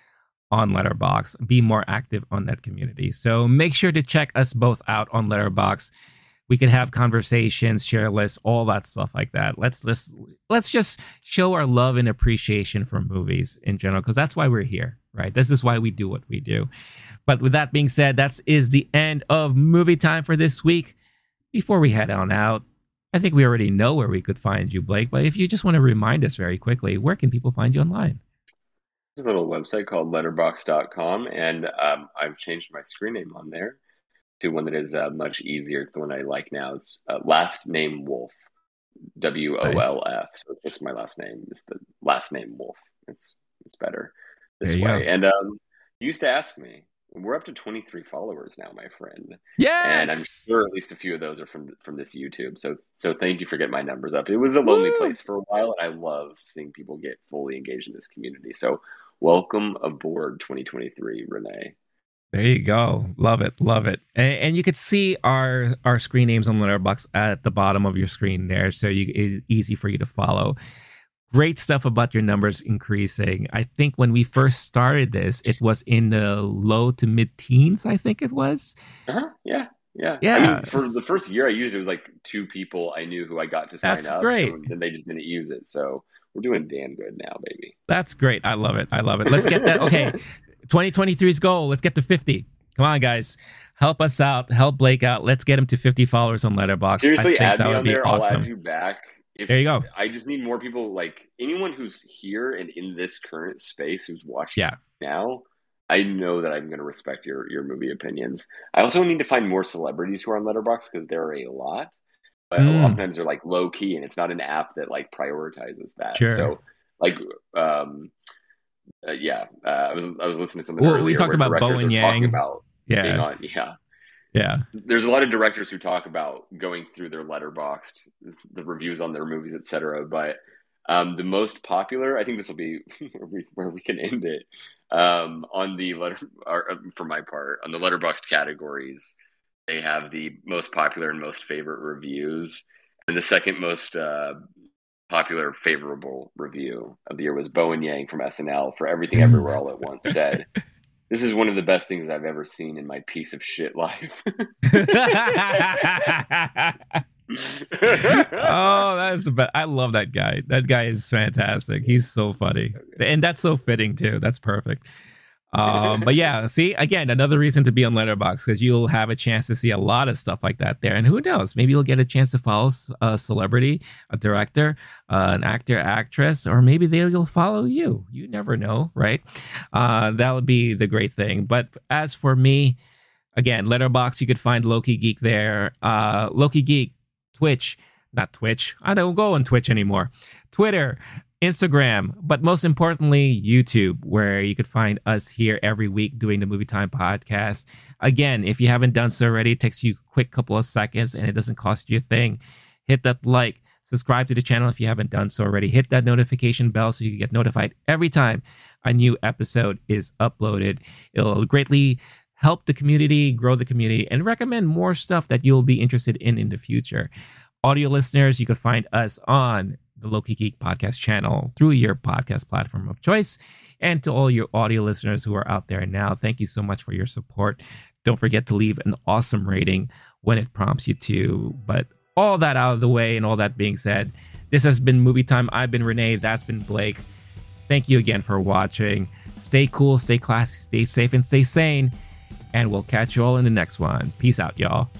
on Letterboxd, be more active on that community. So make sure to check us both out on Letterboxd. We can have conversations, share lists, all that stuff like that. Let's just let's just show our love and appreciation for movies in general, because that's why we're here, right? This is why we do what we do. But with that being said, that is the end of movie time for this week. Before we head on out, I think we already know where we could find you, Blake. But if you just want to remind us very quickly, where can people find you online? There's a little website called letterboxd.com and um, I've changed my screen name on there to one that is uh, much easier. It's the one I like now. It's uh, last name Wolf, W O L F. So it's just my last name is the last name Wolf. It's it's better this way. go. And um, you used to ask me we're up to 23 followers now, my friend. Yes. And I'm sure at least a few of those are from from this YouTube. So so thank you for getting my numbers up. It was a lonely Woo! place for a while, and I love seeing people get fully engaged in this community. So welcome aboard 2023, Renee. There you go. Love it. Love it. And, and, you could see our our screen names on Letterboxd at the bottom of your screen there, so you it's easy for you to follow great stuff about your numbers increasing. I think when we first started this, it was in the low to mid teens, I think it was. Uh-huh. Yeah. Yeah. Yeah. I mean, for the first year I used it, it was like two people I knew who I got to sign That's up. Great. And they just didn't use it. So we're doing damn good now, baby. That's great. I love it. I love it. Let's get that. Okay. 2023's goal. Let's get to 50. Come on, guys. Help us out. Help Blake out. Let's get him to 50 followers on Letterboxd. Seriously, add me on there. Awesome. I'll add you back if, there you go. I just need more people like anyone who's here and in this current space who's watching yeah. now. I know that I'm going to respect your your movie opinions. I also need to find more celebrities who are on Letterboxd because there are a lot. But mm. oftentimes they're like low key, and it's not an app that like prioritizes that. Sure. So like, um, uh, yeah, uh, I was I was listening to something. Well, we talked about Bowen Yang. About yeah. On, yeah. Yeah. There's a lot of directors who talk about going through their Letterboxd, the reviews on their movies, etc. But um, the most popular, I think this will be where we, where we can end it um, on the letter, or, uh, for my part, on the Letterboxd categories. They have the most popular and most favorite reviews, and the second most uh, popular favorable review of the year was Bowen Yang from SNL for Everything mm. Everywhere All at Once said this is one of the best things I've ever seen in my piece of shit life. oh, that's the best. I love that guy. That guy is fantastic. He's so funny. And that's so fitting too. That's perfect. Um, but yeah, see, again, another reason to be on Letterboxd because you'll have a chance to see a lot of stuff like that there. And who knows, maybe you'll get a chance to follow a celebrity, a director, uh, an actor, actress, or maybe they'll follow you. You never know, right? Uh, that would be the great thing. But as for me, again, Letterboxd, you could find Low Key Geek there. Uh, Low Key Geek, Twitch, not Twitch. I don't go on Twitch anymore. Twitter Instagram, but most importantly, YouTube, where you could find us here every week doing the Movie Time podcast. Again, if you haven't done so already, it takes you a quick couple of seconds and it doesn't cost you a thing. Hit that like, subscribe to the channel if you haven't done so already. Hit that notification bell so you can get notified every time a new episode is uploaded. It'll greatly help the community, grow the community, and recommend more stuff that you'll be interested in in the future. Audio listeners, you can find us on the Low Key Geek podcast channel through your podcast platform of choice. And to all your audio listeners who are out there now, thank you so much for your support. Don't forget to leave an awesome rating when it prompts you to. But all that out of the way and all that being said, this has been Movie Time. I've been Renee. That's been Blake. Thank you again for watching. Stay cool, stay classy, stay safe, and stay sane. And we'll catch you all in the next one. Peace out, y'all.